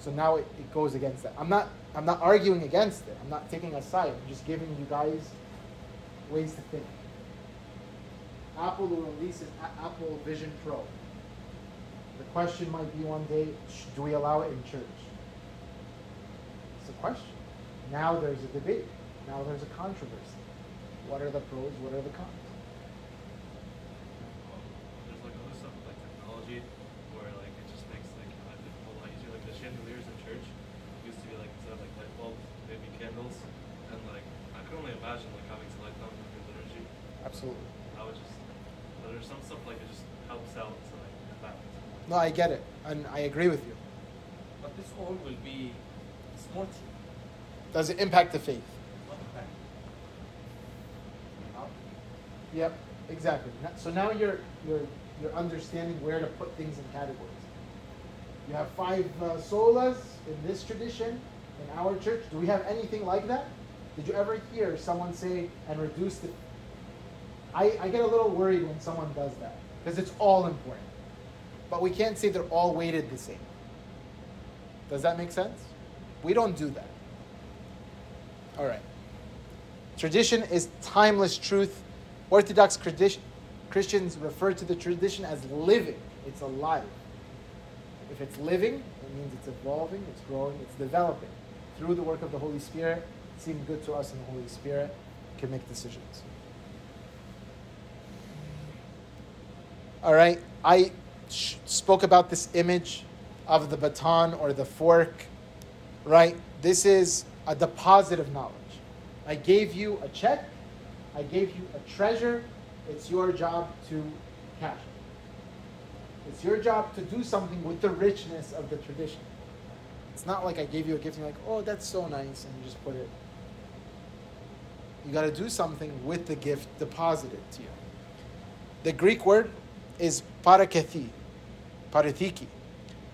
So now it, it goes against that. I'm not I'm not arguing against it. I'm not taking a side. I'm just giving you guys ways to think. Apple will release an Apple Vision Pro. The question might be one day, do we allow it in church? It's a question. Now there's a debate. Now there's a controversy. What are the pros? What are the cons? There's like other stuff like technology where like it just makes like life a whole lot easier. Like the chandeliers in church used to be like instead of like light bulbs, they'd be candles. And like I can only imagine like having to light them for liturgy. Absolutely. I would just but there's some stuff like it just helps out to like adapt. No, I get it, and I agree with you. But this all will be sporty. Does it impact the faith? Yep, exactly. So now you're you're you're understanding where to put things in categories. You have five uh, solas in this tradition in our church. Do we have anything like that? Did you ever hear someone say and reduce the? I, I get a little worried when someone does that because it's all important, but we can't say they're all weighted the same. Does that make sense? We don't do that. All right. Tradition is timeless truth. Orthodox Christians refer to the tradition as living, it's alive. If it's living, it means it's evolving, it's growing, it's developing. Through the work of the Holy Spirit, it good to us in the Holy Spirit, can make decisions. All right, I spoke about this image of the baton or the fork, right? This is a deposit of knowledge. I gave you a check, I gave you a treasure, it's your job to cash it. It's your job to do something with the richness of the tradition. It's not like I gave you a gift and you're like, oh, that's so nice, and you just put it. You got to do something with the gift deposited to you. The Greek word is parakethi, parathiki.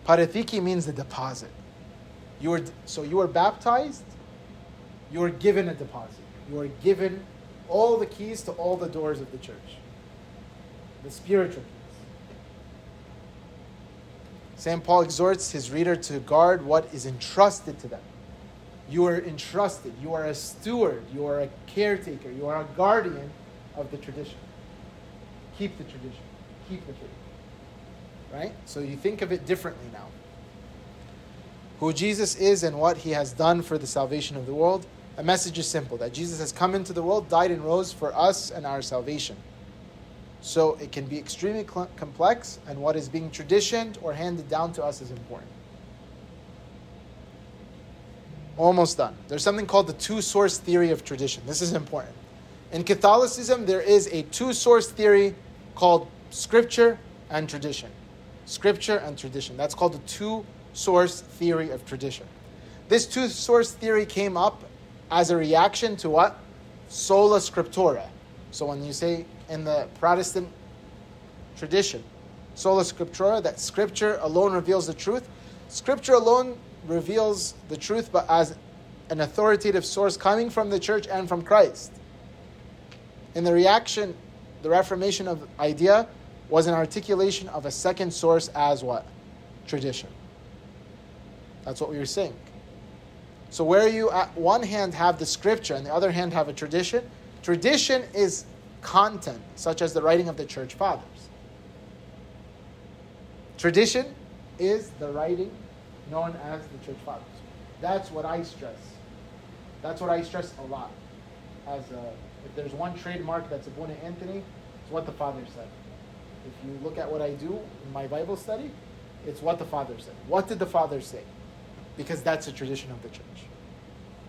Parathiki means the deposit. You were, so you were baptized, you were given a deposit. You were given all the keys to all the doors of the church, the spiritual keys. St. Paul exhorts his reader to guard what is entrusted to them. You are entrusted, you are a steward, you are a caretaker, you are a guardian of the tradition. Keep the tradition, keep the faith. Right? So you think of it differently now. Who Jesus is and what he has done for the salvation of the world. A message is simple that Jesus has come into the world, died, and rose for us and our salvation. So it can be extremely cl- complex, and what is being traditioned or handed down to us is important. Almost done. There's something called the two source theory of tradition. This is important. In Catholicism, there is a two source theory called scripture and tradition. Scripture and tradition. That's called the two source theory of tradition. This two source theory came up as a reaction to what? Sola scriptura. So when you say in the Protestant tradition, sola scriptura, that scripture alone reveals the truth, scripture alone reveals the truth, but as an authoritative source coming from the church and from Christ. In the reaction, the Reformation of idea was an articulation of a second source as what? Tradition. That's what we were saying. So, where you at one hand have the scripture and the other hand have a tradition, tradition is content, such as the writing of the church fathers. Tradition is the writing known as the church fathers. That's what I stress. That's what I stress a lot. As a, if there's one trademark that's Abuna Anthony, it's what the father said. If you look at what I do in my Bible study, it's what the father said. What did the father say? Because that's a tradition of the church.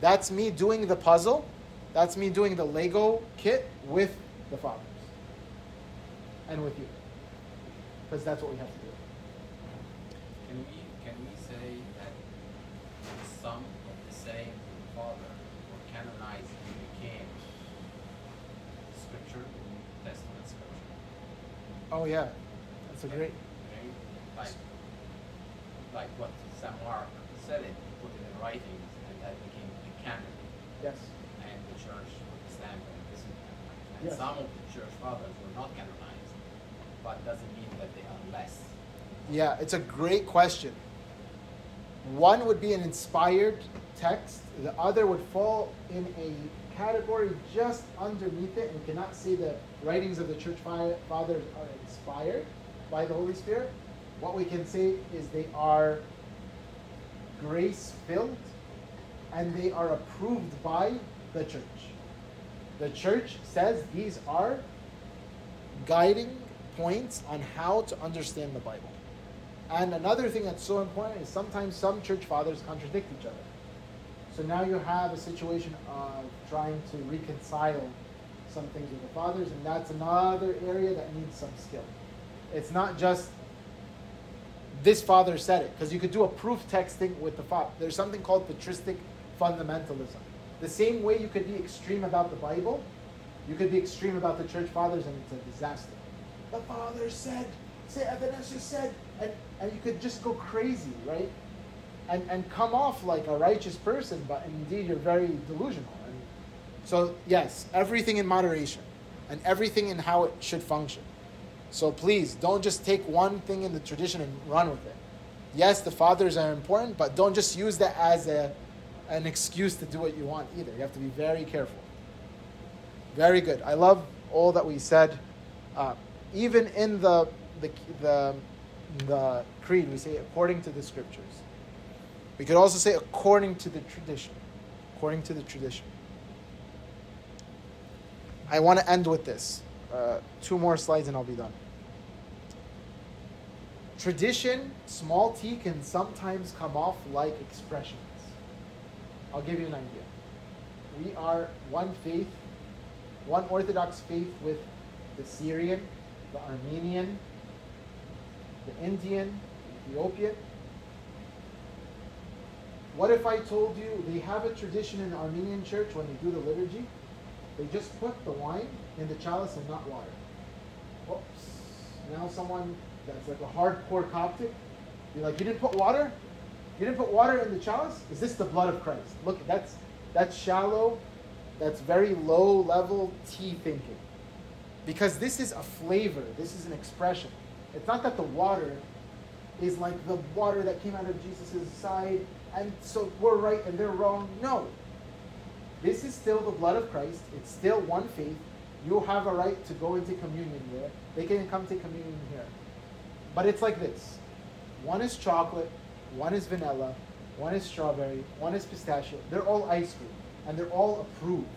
That's me doing the puzzle. That's me doing the Lego kit with the fathers and with you. Because that's what we have to do. Can we can we say that some of the same father were canonized and became scripture, New Testament scripture? Oh yeah, that's a great. Like like what Saint Mark said it, put it in writings, and that became the canon, Yes. and the church the stamp on this is. And Yes. some of the church fathers were not canonized, but doesn't mean that they are less. Yeah, it's a great question. One would be an inspired text, the other would fall in a category just underneath it and cannot say the writings of the church fathers are inspired by the Holy Spirit. What we can say is they are grace filled and they are approved by the church. The church says these are guiding points on how to understand the Bible. And another thing that's so important is sometimes some church fathers contradict each other. So now you have a situation of trying to reconcile some things with the fathers, and that's another area that needs some skill. It's not just this father said it, because you could do a proof texting with the father. There's something called patristic fundamentalism. The same way you could be extreme about the Bible, you could be extreme about the church fathers, and it's a disaster. The father said, say Athanasius said, and, and you could just go crazy, right? And, and come off like a righteous person, but indeed you're very delusional. So, yes, everything in moderation and everything in how it should function. So please don't just take one thing in the tradition and run with it. Yes, the fathers are important, but don't just use that as a, an excuse to do what you want either. You have to be very careful. Very good. I love all that we said. Uh, even in the, the, the, the creed, we say according to the scriptures. We could also say according to the tradition. According to the tradition. I want to end with this. Uh, two more slides and I'll be done. Tradition, small t, can sometimes come off like expressions. I'll give you an idea. We are one faith, one Orthodox faith with the Syrian, the Armenian, the Indian, the Ethiopian. What if I told you they have a tradition in the Armenian church when they do the liturgy? They just put the wine in the chalice and not water. Oops. Now someone that's like a hardcore Coptic, be like, you didn't put water? You didn't put water in the chalice? Is this the blood of Christ? Look, that's that's shallow, that's very low level tea thinking. Because this is a flavor, this is an expression. It's not that the water is like the water that came out of Jesus' side, and so we're right and they're wrong. No. This is still the blood of Christ. It's still one faith. You have a right to go into communion there. They can come to communion here. But it's like this one is chocolate, one is vanilla, one is strawberry, one is pistachio. They're all ice cream, and they're all approved.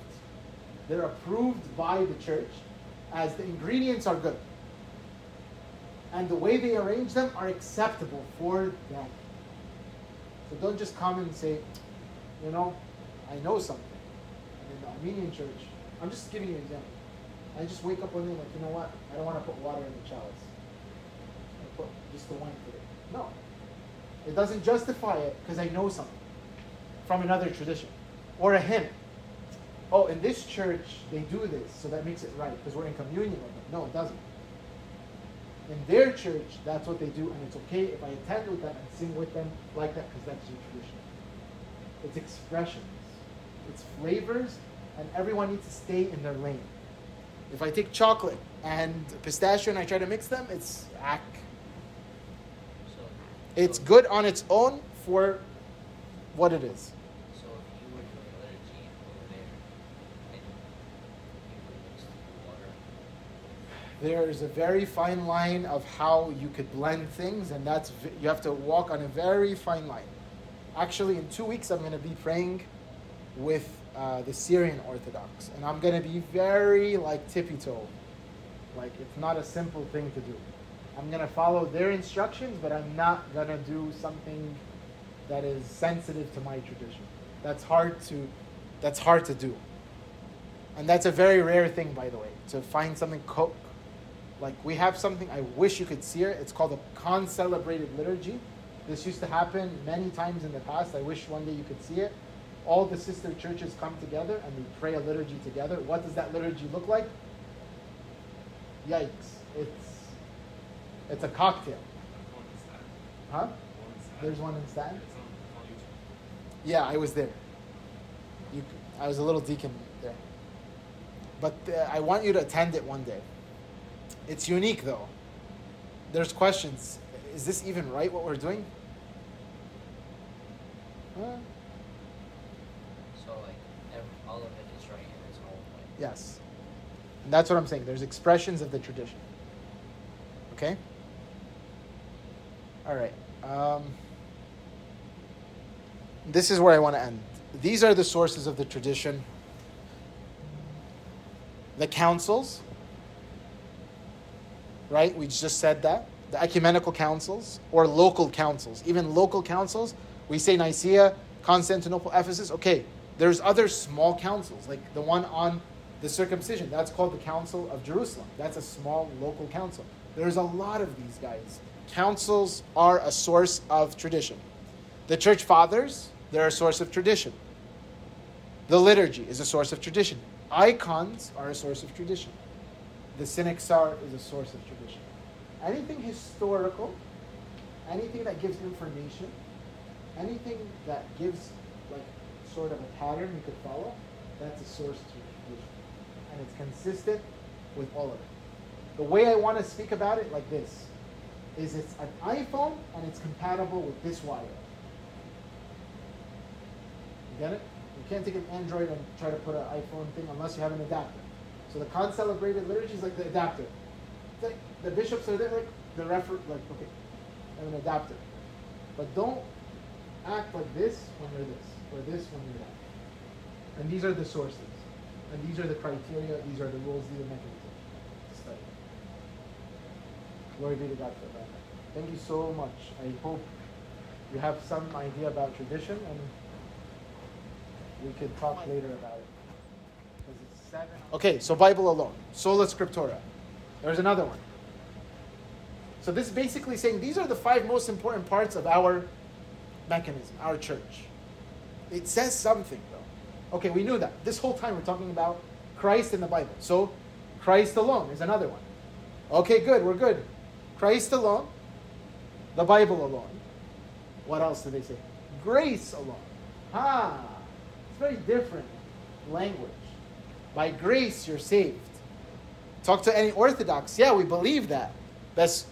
They're approved by the church as the ingredients are good. And the way they arrange them are acceptable for them. So don't just come and say, you know, I know something. The Armenian church, I'm just giving you an example. I just wake up one day like, you know what? I don't want to put water in the chalice. I put just the wine today. No. It doesn't justify it because I know something from another tradition or a hymn. Oh, in this church they do this, so that makes it right because we're in communion with them. No, it doesn't. In their church, that's what they do, and it's okay if I attend with them and sing with them like that because that's your tradition. It's expressions, it's flavors, and everyone needs to stay in their lane. If I take chocolate and pistachio and I try to mix them, it's ack. So, It's so- good on its own for what it is. So if you were doing liturgy over there, and you would mix the water, There's a very fine line of how you could blend things, and that's you have to walk on a very fine line. Actually, in two weeks, I'm going to be praying with uh, the Syrian Orthodox, and I'm going to be very like tippy toe. Like it's not a simple thing to do. I'm going to follow their instructions, but I'm not going to do something that is sensitive to my tradition. That's hard to that's hard to do. And that's a very rare thing, by the way, to find something co- like we have something. I wish you could see it. It's called a concelebrated liturgy. This used to happen many times in the past. I wish one day you could see it. All the sister churches come together and we pray a liturgy together. What does that liturgy look like? Yikes! It's it's a cocktail, huh? There's one in Staten. Yeah, I was there. You, I was a little deacon there. But uh, I want you to attend it one day. It's unique though. There's questions. Is this even right what we're doing? Huh? All of it is right in its own way. Yes. And that's what I'm saying. There's expressions of the tradition. Okay? All right. Um, this is where I want to end. These are the sources of the tradition the councils, right? We just said that. The ecumenical councils or local councils. Even local councils, we say Nicaea, Constantinople, Ephesus. Okay, there's other small councils, like the one on the circumcision. That's called the Council of Jerusalem. That's a small local council. There's a lot of these guys. Councils are a source of tradition. The church fathers, they're a source of tradition. The liturgy is a source of tradition. Icons are a source of tradition. The Synaxar is a source of tradition. Anything historical, anything that gives information, anything that gives sort of a pattern you could follow, that's a source to tradition. And it's consistent with all of it. The way I want to speak about it like this is it's an iPhone and it's compatible with this wire. You get it? You can't take an Android and try to put an iPhone thing unless you have an adapter. So the concelebrated liturgy is like the adapter. It's like the bishops are there, like the refer, like okay, I have an adapter. But don't act like this when you're this, or this one that. And these are the sources, and these are the criteria, these are the rules, these are the mechanisms to study. Glory be to God for that. Thank you so much. I hope you have some idea about tradition and we could talk later about it. Okay, so Bible alone. Sola Scriptura. There's another one. So this is basically saying these are the five most important parts of our mechanism, our church. It says something though. Okay, we knew that. This whole time we're talking about Christ in the Bible. So Christ alone is another one. Okay, good, we're good. Christ alone, the Bible alone. What else do they say? Grace alone. Ah, it's very different language. By grace you're saved. Talk to any Orthodox. Yeah, we believe that. That's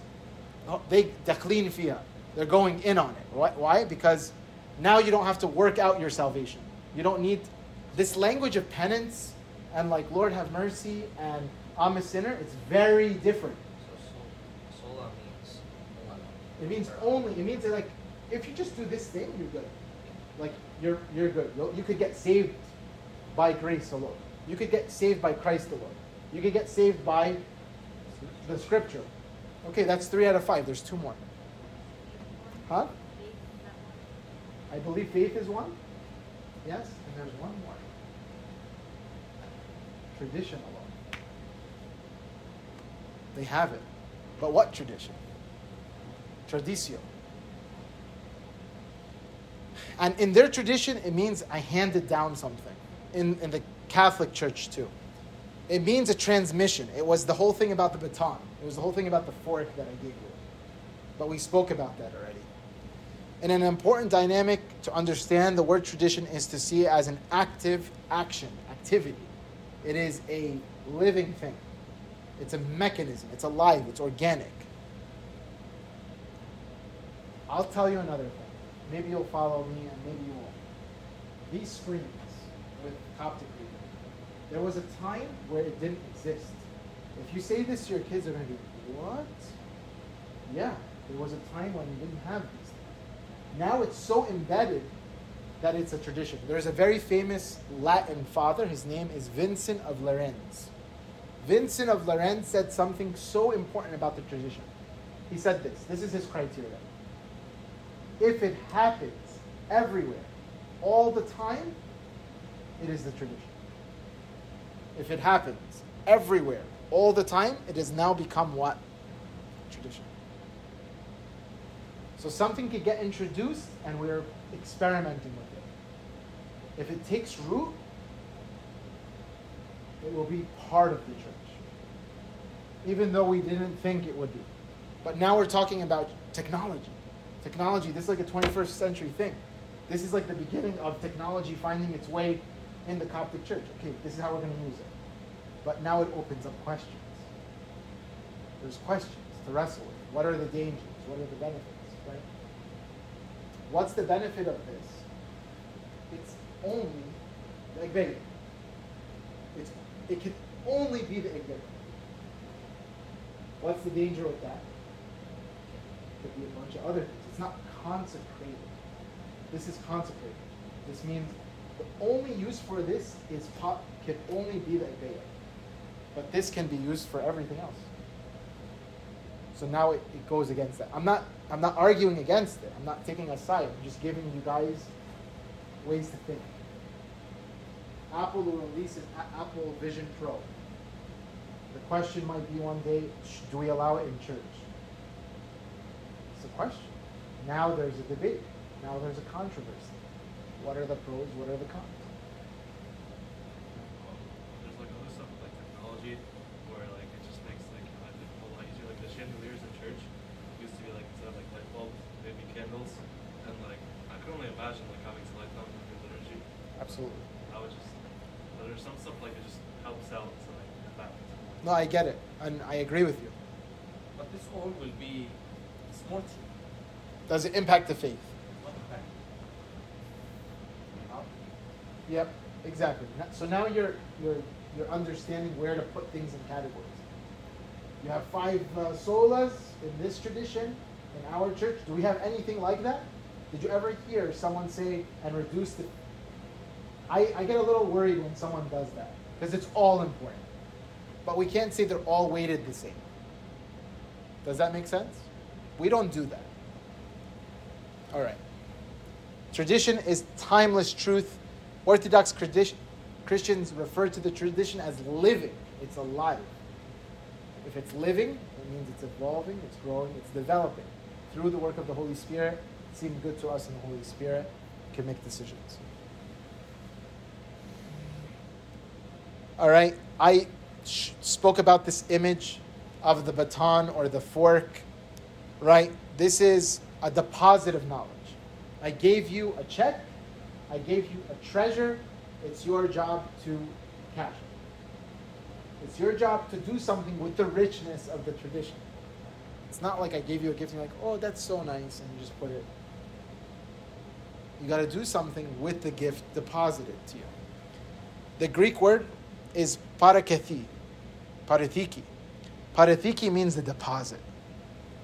they fiya. They're going in on it. Why? Because now you don't have to work out your salvation. You don't need this language of penance and like Lord have mercy and I'm a sinner. It's very different. So sol- sola means only. It means only. It means like if you just do this thing, you're good. Like you're you're good. You could get saved by grace alone. You could get saved by Christ alone. You could get saved by the Scripture. Okay, that's three out of five. There's two more. Huh? I believe faith is one. Yes, and there's one more. Tradition alone. They have it. But what tradition? Traditio. And in their tradition, it means I handed down something. In, in the Catholic Church, too. It means a transmission. It was the whole thing about the baton, it was the whole thing about the fork that I gave you. But we spoke about that already. And an important dynamic to understand the word tradition is to see it as an active action, activity. It is a living thing, it's a mechanism, it's alive, it's organic. I'll tell you another thing. Maybe you'll follow me and maybe you won't. These screens with Coptic reading, there was a time where it didn't exist. If you say this to your kids, they're going to be, what? Yeah, there was a time when you didn't have these. Now it's so embedded that it's a tradition. There's a very famous Latin father, his name is Vincent of Lérins. Vincent of Lérins said something so important about the tradition. He said this this is his criteria. If it happens everywhere, all the time, it is the tradition. If it happens everywhere, all the time, it has now become what? Tradition. So something could get introduced and we're experimenting with it. If it takes root, it will be part of the church. Even though we didn't think it would be. But now we're talking about technology. Technology, this is like a 21st century thing. This is like the beginning of technology finding its way in the Coptic church. Okay, this is how we're going to use it. But now it opens up questions. There's questions to wrestle with. What are the dangers? What are the benefits? Right? What's the benefit of this? It's only the Igbeya. It's it can only be the Igbeya. What's the danger with that? It Could be a bunch of other things. It's not consecrated. This is consecrated. This means the only use for this is pot can only be the Igbeya. But this can be used for everything else. So now it, it goes against that. I'm not I'm not arguing against it. I'm not taking a side. I'm just giving you guys ways to think. Apple will release an Apple Vision Pro. The question might be one day, do we allow it in church? It's a question. Now there's a debate. Now there's a controversy. What are the pros? What are the cons? Um, there's like other stuff with like technology where like it just makes like life a whole lot easier. Like the chandeliers in church used to be like instead of like light bulbs, they'd be candles, and like I could only imagine like having to light them in your liturgy. Absolutely. I would just, but there's some stuff like it just helps out to like that. No, I get it, and I agree with you. But this all will be small. Does it impact the faith? What impact? How? Yep, exactly. So now you're you're you're understanding where to put things in categories. You have five uh, solas in this tradition in our church. Do we have anything like that? Did you ever hear someone say and reduce the? I, I get a little worried when someone does that because it's all important, but we can't say they're all weighted the same. Does that make sense? We don't do that. All right. Tradition is timeless truth. Orthodox Christians refer to the tradition as living, it's alive. If it's living, it means it's evolving, it's growing, it's developing. Through the work of the Holy Spirit, it seem good to us in the Holy Spirit, can make decisions. All right, I spoke about this image of the baton or the fork, right? This is a deposit of knowledge. I gave you a check, I gave you a treasure, it's your job to cash it. It's your job to do something with the richness of the tradition. It's not like I gave you a gift and you're like, oh, that's so nice, and you just put it. You got to do something with the gift deposited to you. The Greek word is parakethi, parathiki. Parathiki means the deposit.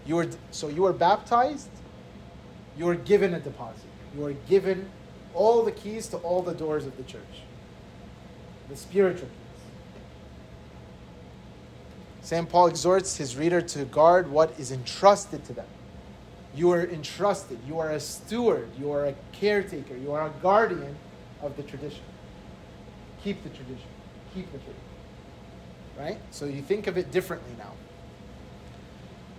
You were, so you were baptized, you were given a deposit. You were given all the keys to all the doors of the church, the spiritual keys. St. Paul exhorts his reader to guard what is entrusted to them. You are entrusted, you are a steward, you are a caretaker, you are a guardian of the tradition. Keep the tradition, keep the faith. Right? So you think of it differently now.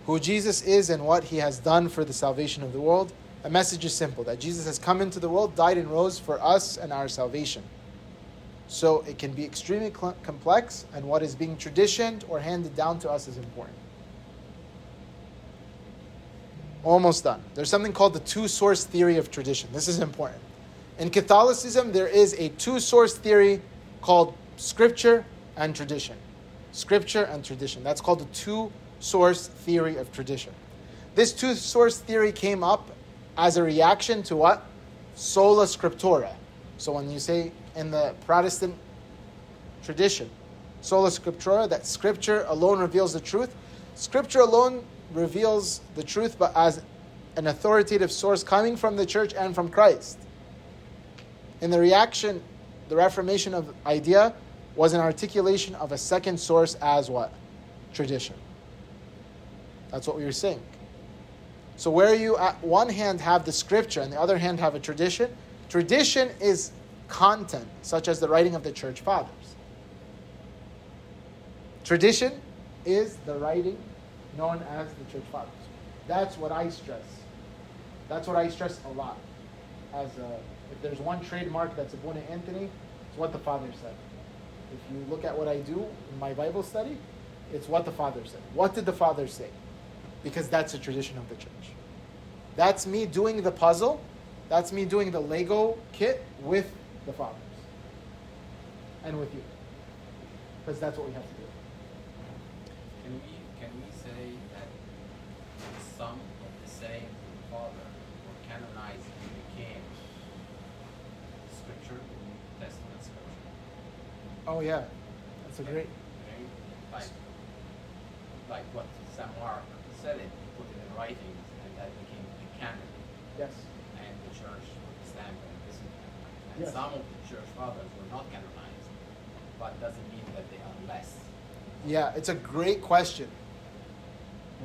Who Jesus is and what he has done for the salvation of the world. A message is simple that Jesus has come into the world, died, and rose for us and our salvation. So it can be extremely cl- complex, and what is being traditioned or handed down to us is important. Almost done. There's something called the two source theory of tradition. This is important. In Catholicism, there is a two source theory called scripture and tradition. Scripture and tradition. That's called the two source theory of tradition. This two source theory came up as a reaction to what? Sola scriptura. So when you say in the Protestant tradition, sola scriptura, that scripture alone reveals the truth, scripture alone reveals the truth, but as an authoritative source coming from the church and from Christ. In the reaction, the Reformation of idea was an articulation of a second source as what? Tradition. That's what we were saying. So where you at one hand have the scripture and the other hand have a tradition, tradition is content, such as the writing of the church fathers. Tradition is the writing known as the church fathers. That's what I stress. That's what I stress a lot. As a, if there's one trademark that's Abuna Anthony, it's what the father said. If you look at what I do in my Bible study, it's what the father said. What did the father say? Because that's a tradition of the church. That's me doing the puzzle. That's me doing the Lego kit with the fathers and with you. Because that's what we have to do. Can we can we say that some of the sayings of the Father were canonized and became scripture, New Testament scripture? Oh yeah, that's a great. Like like what Mark said it, he put it in writings and that became the canon Yes. and the church stamp on this and that. And Yes. some of the church fathers were not canonized, but doesn't mean that they are less. Yeah, it's a great question.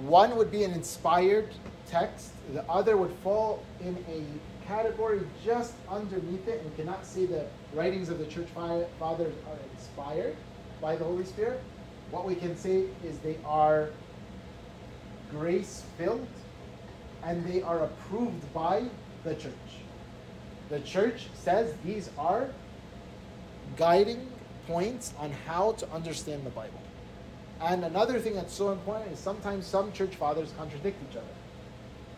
One would be an inspired text, the other would fall in a category just underneath it, and cannot say the writings of the church fathers are inspired by the Holy Spirit. What we can say is they are grace filled and they are approved by the church. The church says these are guiding points on how to understand the Bible. And another thing that's so important is sometimes some church fathers contradict each other.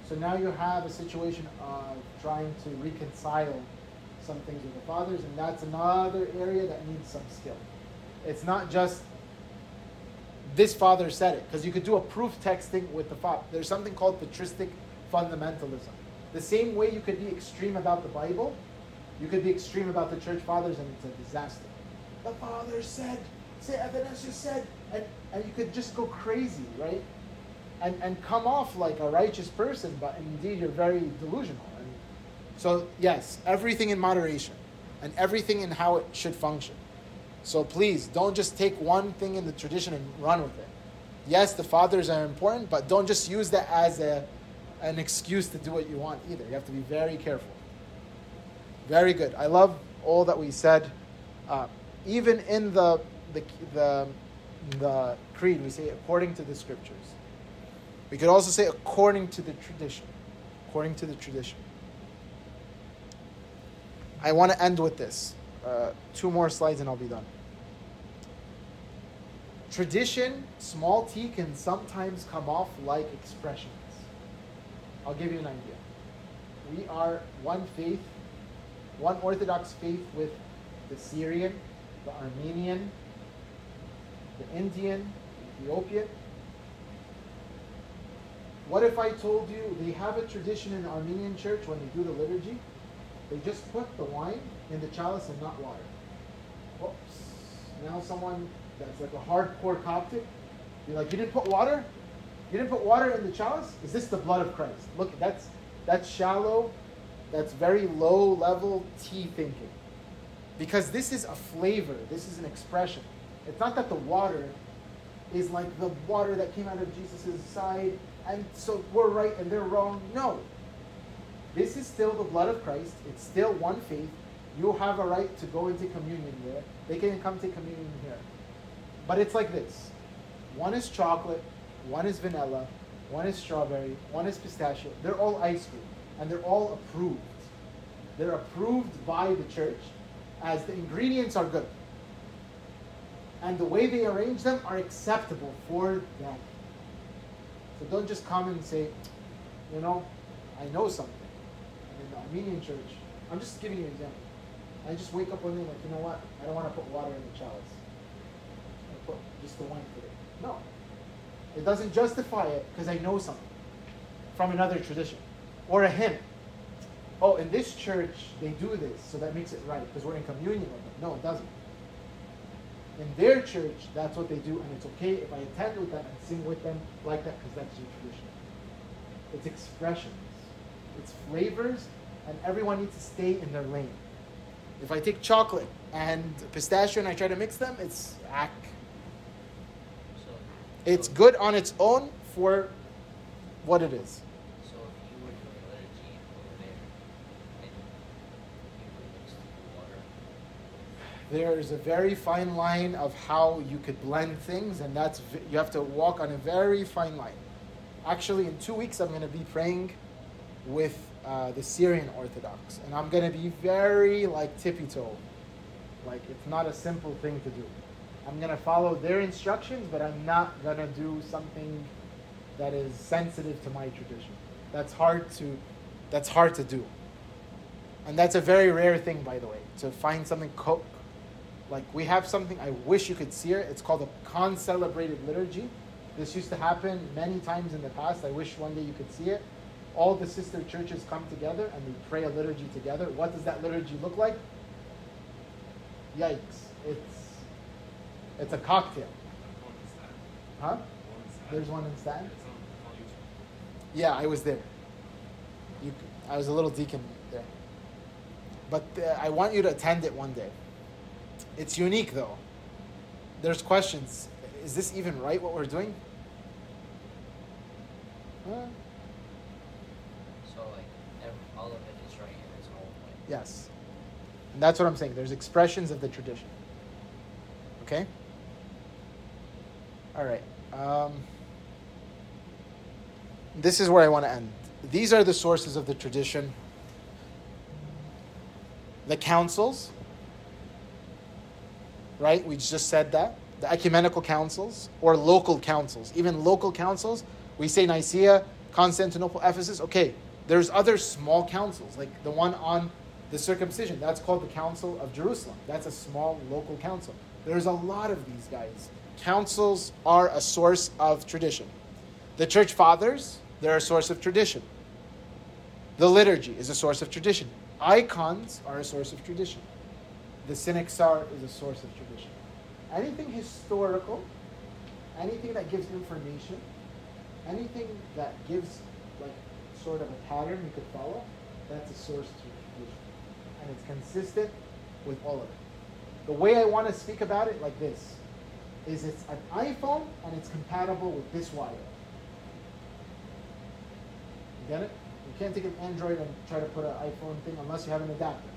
So now you have a situation of trying to reconcile some things with the fathers, and that's another area that needs some skill. It's not just this father said it, because you could do a proof texting with the father. There's something called patristic fundamentalism. The same way you could be extreme about the Bible, you could be extreme about the church fathers, and it's a disaster. The father said, St. Athanasius said, and, and you could just go crazy, right? And, and come off like a righteous person, but indeed you're very delusional. And so, yes, everything in moderation and everything in how it should function. So please don't just take one thing in the tradition and run with it. Yes, the fathers are important, but don't just use that as a, an excuse to do what you want either. You have to be very careful. Very good. I love all that we said. Uh, even in the, the, the the creed, we say according to the scriptures. We could also say according to the tradition. According to the tradition. I want to end with this. Uh, two more slides and I'll be done. Tradition, small t, can sometimes come off like expressions. I'll give you an idea. We are one faith, one Orthodox faith with the Syrian, the Armenian, the Indian, the Ethiopian. What if I told you they have a tradition in the Armenian church when they do the liturgy? They just put the wine in the chalice and not water. Oops. Now someone that's like a hardcore Coptic, you're like, you didn't put water? You didn't put water in the chalice? Is this the blood of Christ? Look, that's that's shallow, that's very low level t thinking. Because this is a flavor, this is an expression. It's not that the water is like the water that came out of Jesus' side, and so we're right and they're wrong. No. This is still the blood of Christ. It's still one faith. You have a right to go into communion there. They can come to communion here. But it's like this one is chocolate, one is vanilla, one is strawberry, one is pistachio. They're all ice cream, and they're all approved. They're approved by the church as the ingredients are good. And the way they arrange them are acceptable for them. So don't just come and say, you know, I know something. In the Armenian church, I'm just giving you an example. I just wake up one day like, you know what? I don't want to put water in the chalice. I put just the wine today. No. It doesn't justify it because I know something from another tradition or a hymn. Oh, in this church they do this, so that makes it right because we're in communion with them. No, it doesn't. In their church, that's what they do, and it's okay if I attend with them and sing with them like that because that's your tradition. It's expressions, it's flavors, and everyone needs to stay in their lane. If I take chocolate and pistachio and I try to mix them, it's ack. It's good on its own for what it is. So if you were doing a liturgy over there, and you would mix the water, There's a very fine line of how you could blend things, and that's you have to walk on a very fine line. Actually, in two weeks, I'm going to be praying with uh, the Syrian Orthodox, and I'm going to be very like tippy toe. Like it's not a simple thing to do. I'm going to follow their instructions, but I'm not going to do something that is sensitive to my tradition. That's hard to, that's hard to do. And that's a very rare thing, by the way, to find something co- like we have something. I wish you could see it. It's called a concelebrated liturgy. This used to happen many times in the past. I wish one day you could see it. All the sister churches come together and they pray a liturgy together. What does that liturgy look like? Yikes! It's it's a cocktail, huh? There's one in YouTube. Yeah, I was there. You, I was a little deacon there. But uh, I want you to attend it one day. It's unique though. There's questions. Is this even right what we're doing? Huh? so like every, all of it is right in its own way. Yes. And that's what I'm saying. There's expressions of the tradition. Okay? All right. Um, this is where I want to end. These are the sources of the tradition the councils, right? We just said that. The ecumenical councils or local councils. Even local councils, we say Nicaea, Constantinople, Ephesus. Okay, there's other small councils, like the one on the circumcision. That's called the Council of Jerusalem. That's a small local council. There's a lot of these guys. Councils are a source of tradition. The church fathers, they're a source of tradition. The liturgy is a source of tradition. Icons are a source of tradition. The Synaxar is a source of tradition. Anything historical, anything that gives information, anything that gives like sort of a pattern you could follow, that's a source of tradition. And it's consistent with all of it. The way I want to speak about it like this is it's an iPhone and it's compatible with this wire. You get it? You can't take an Android and try to put an iPhone thing unless you have an adapter.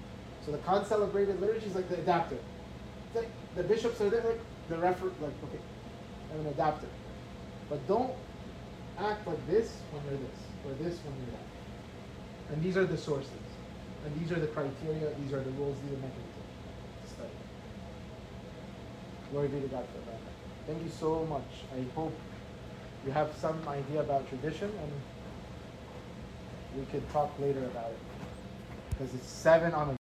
So the concelebrated liturgy is like the adapter. Like the bishops are there, like the refer, like okay, I'm an adapter. But don't act like this when you're this, or this when you're that. And these are the sources. And these are the criteria, these are the rules, these are mechanisms to study. Glory be to God for that. Thank you so much. I hope you have some idea about tradition and we could talk later about it. Because it's seven on a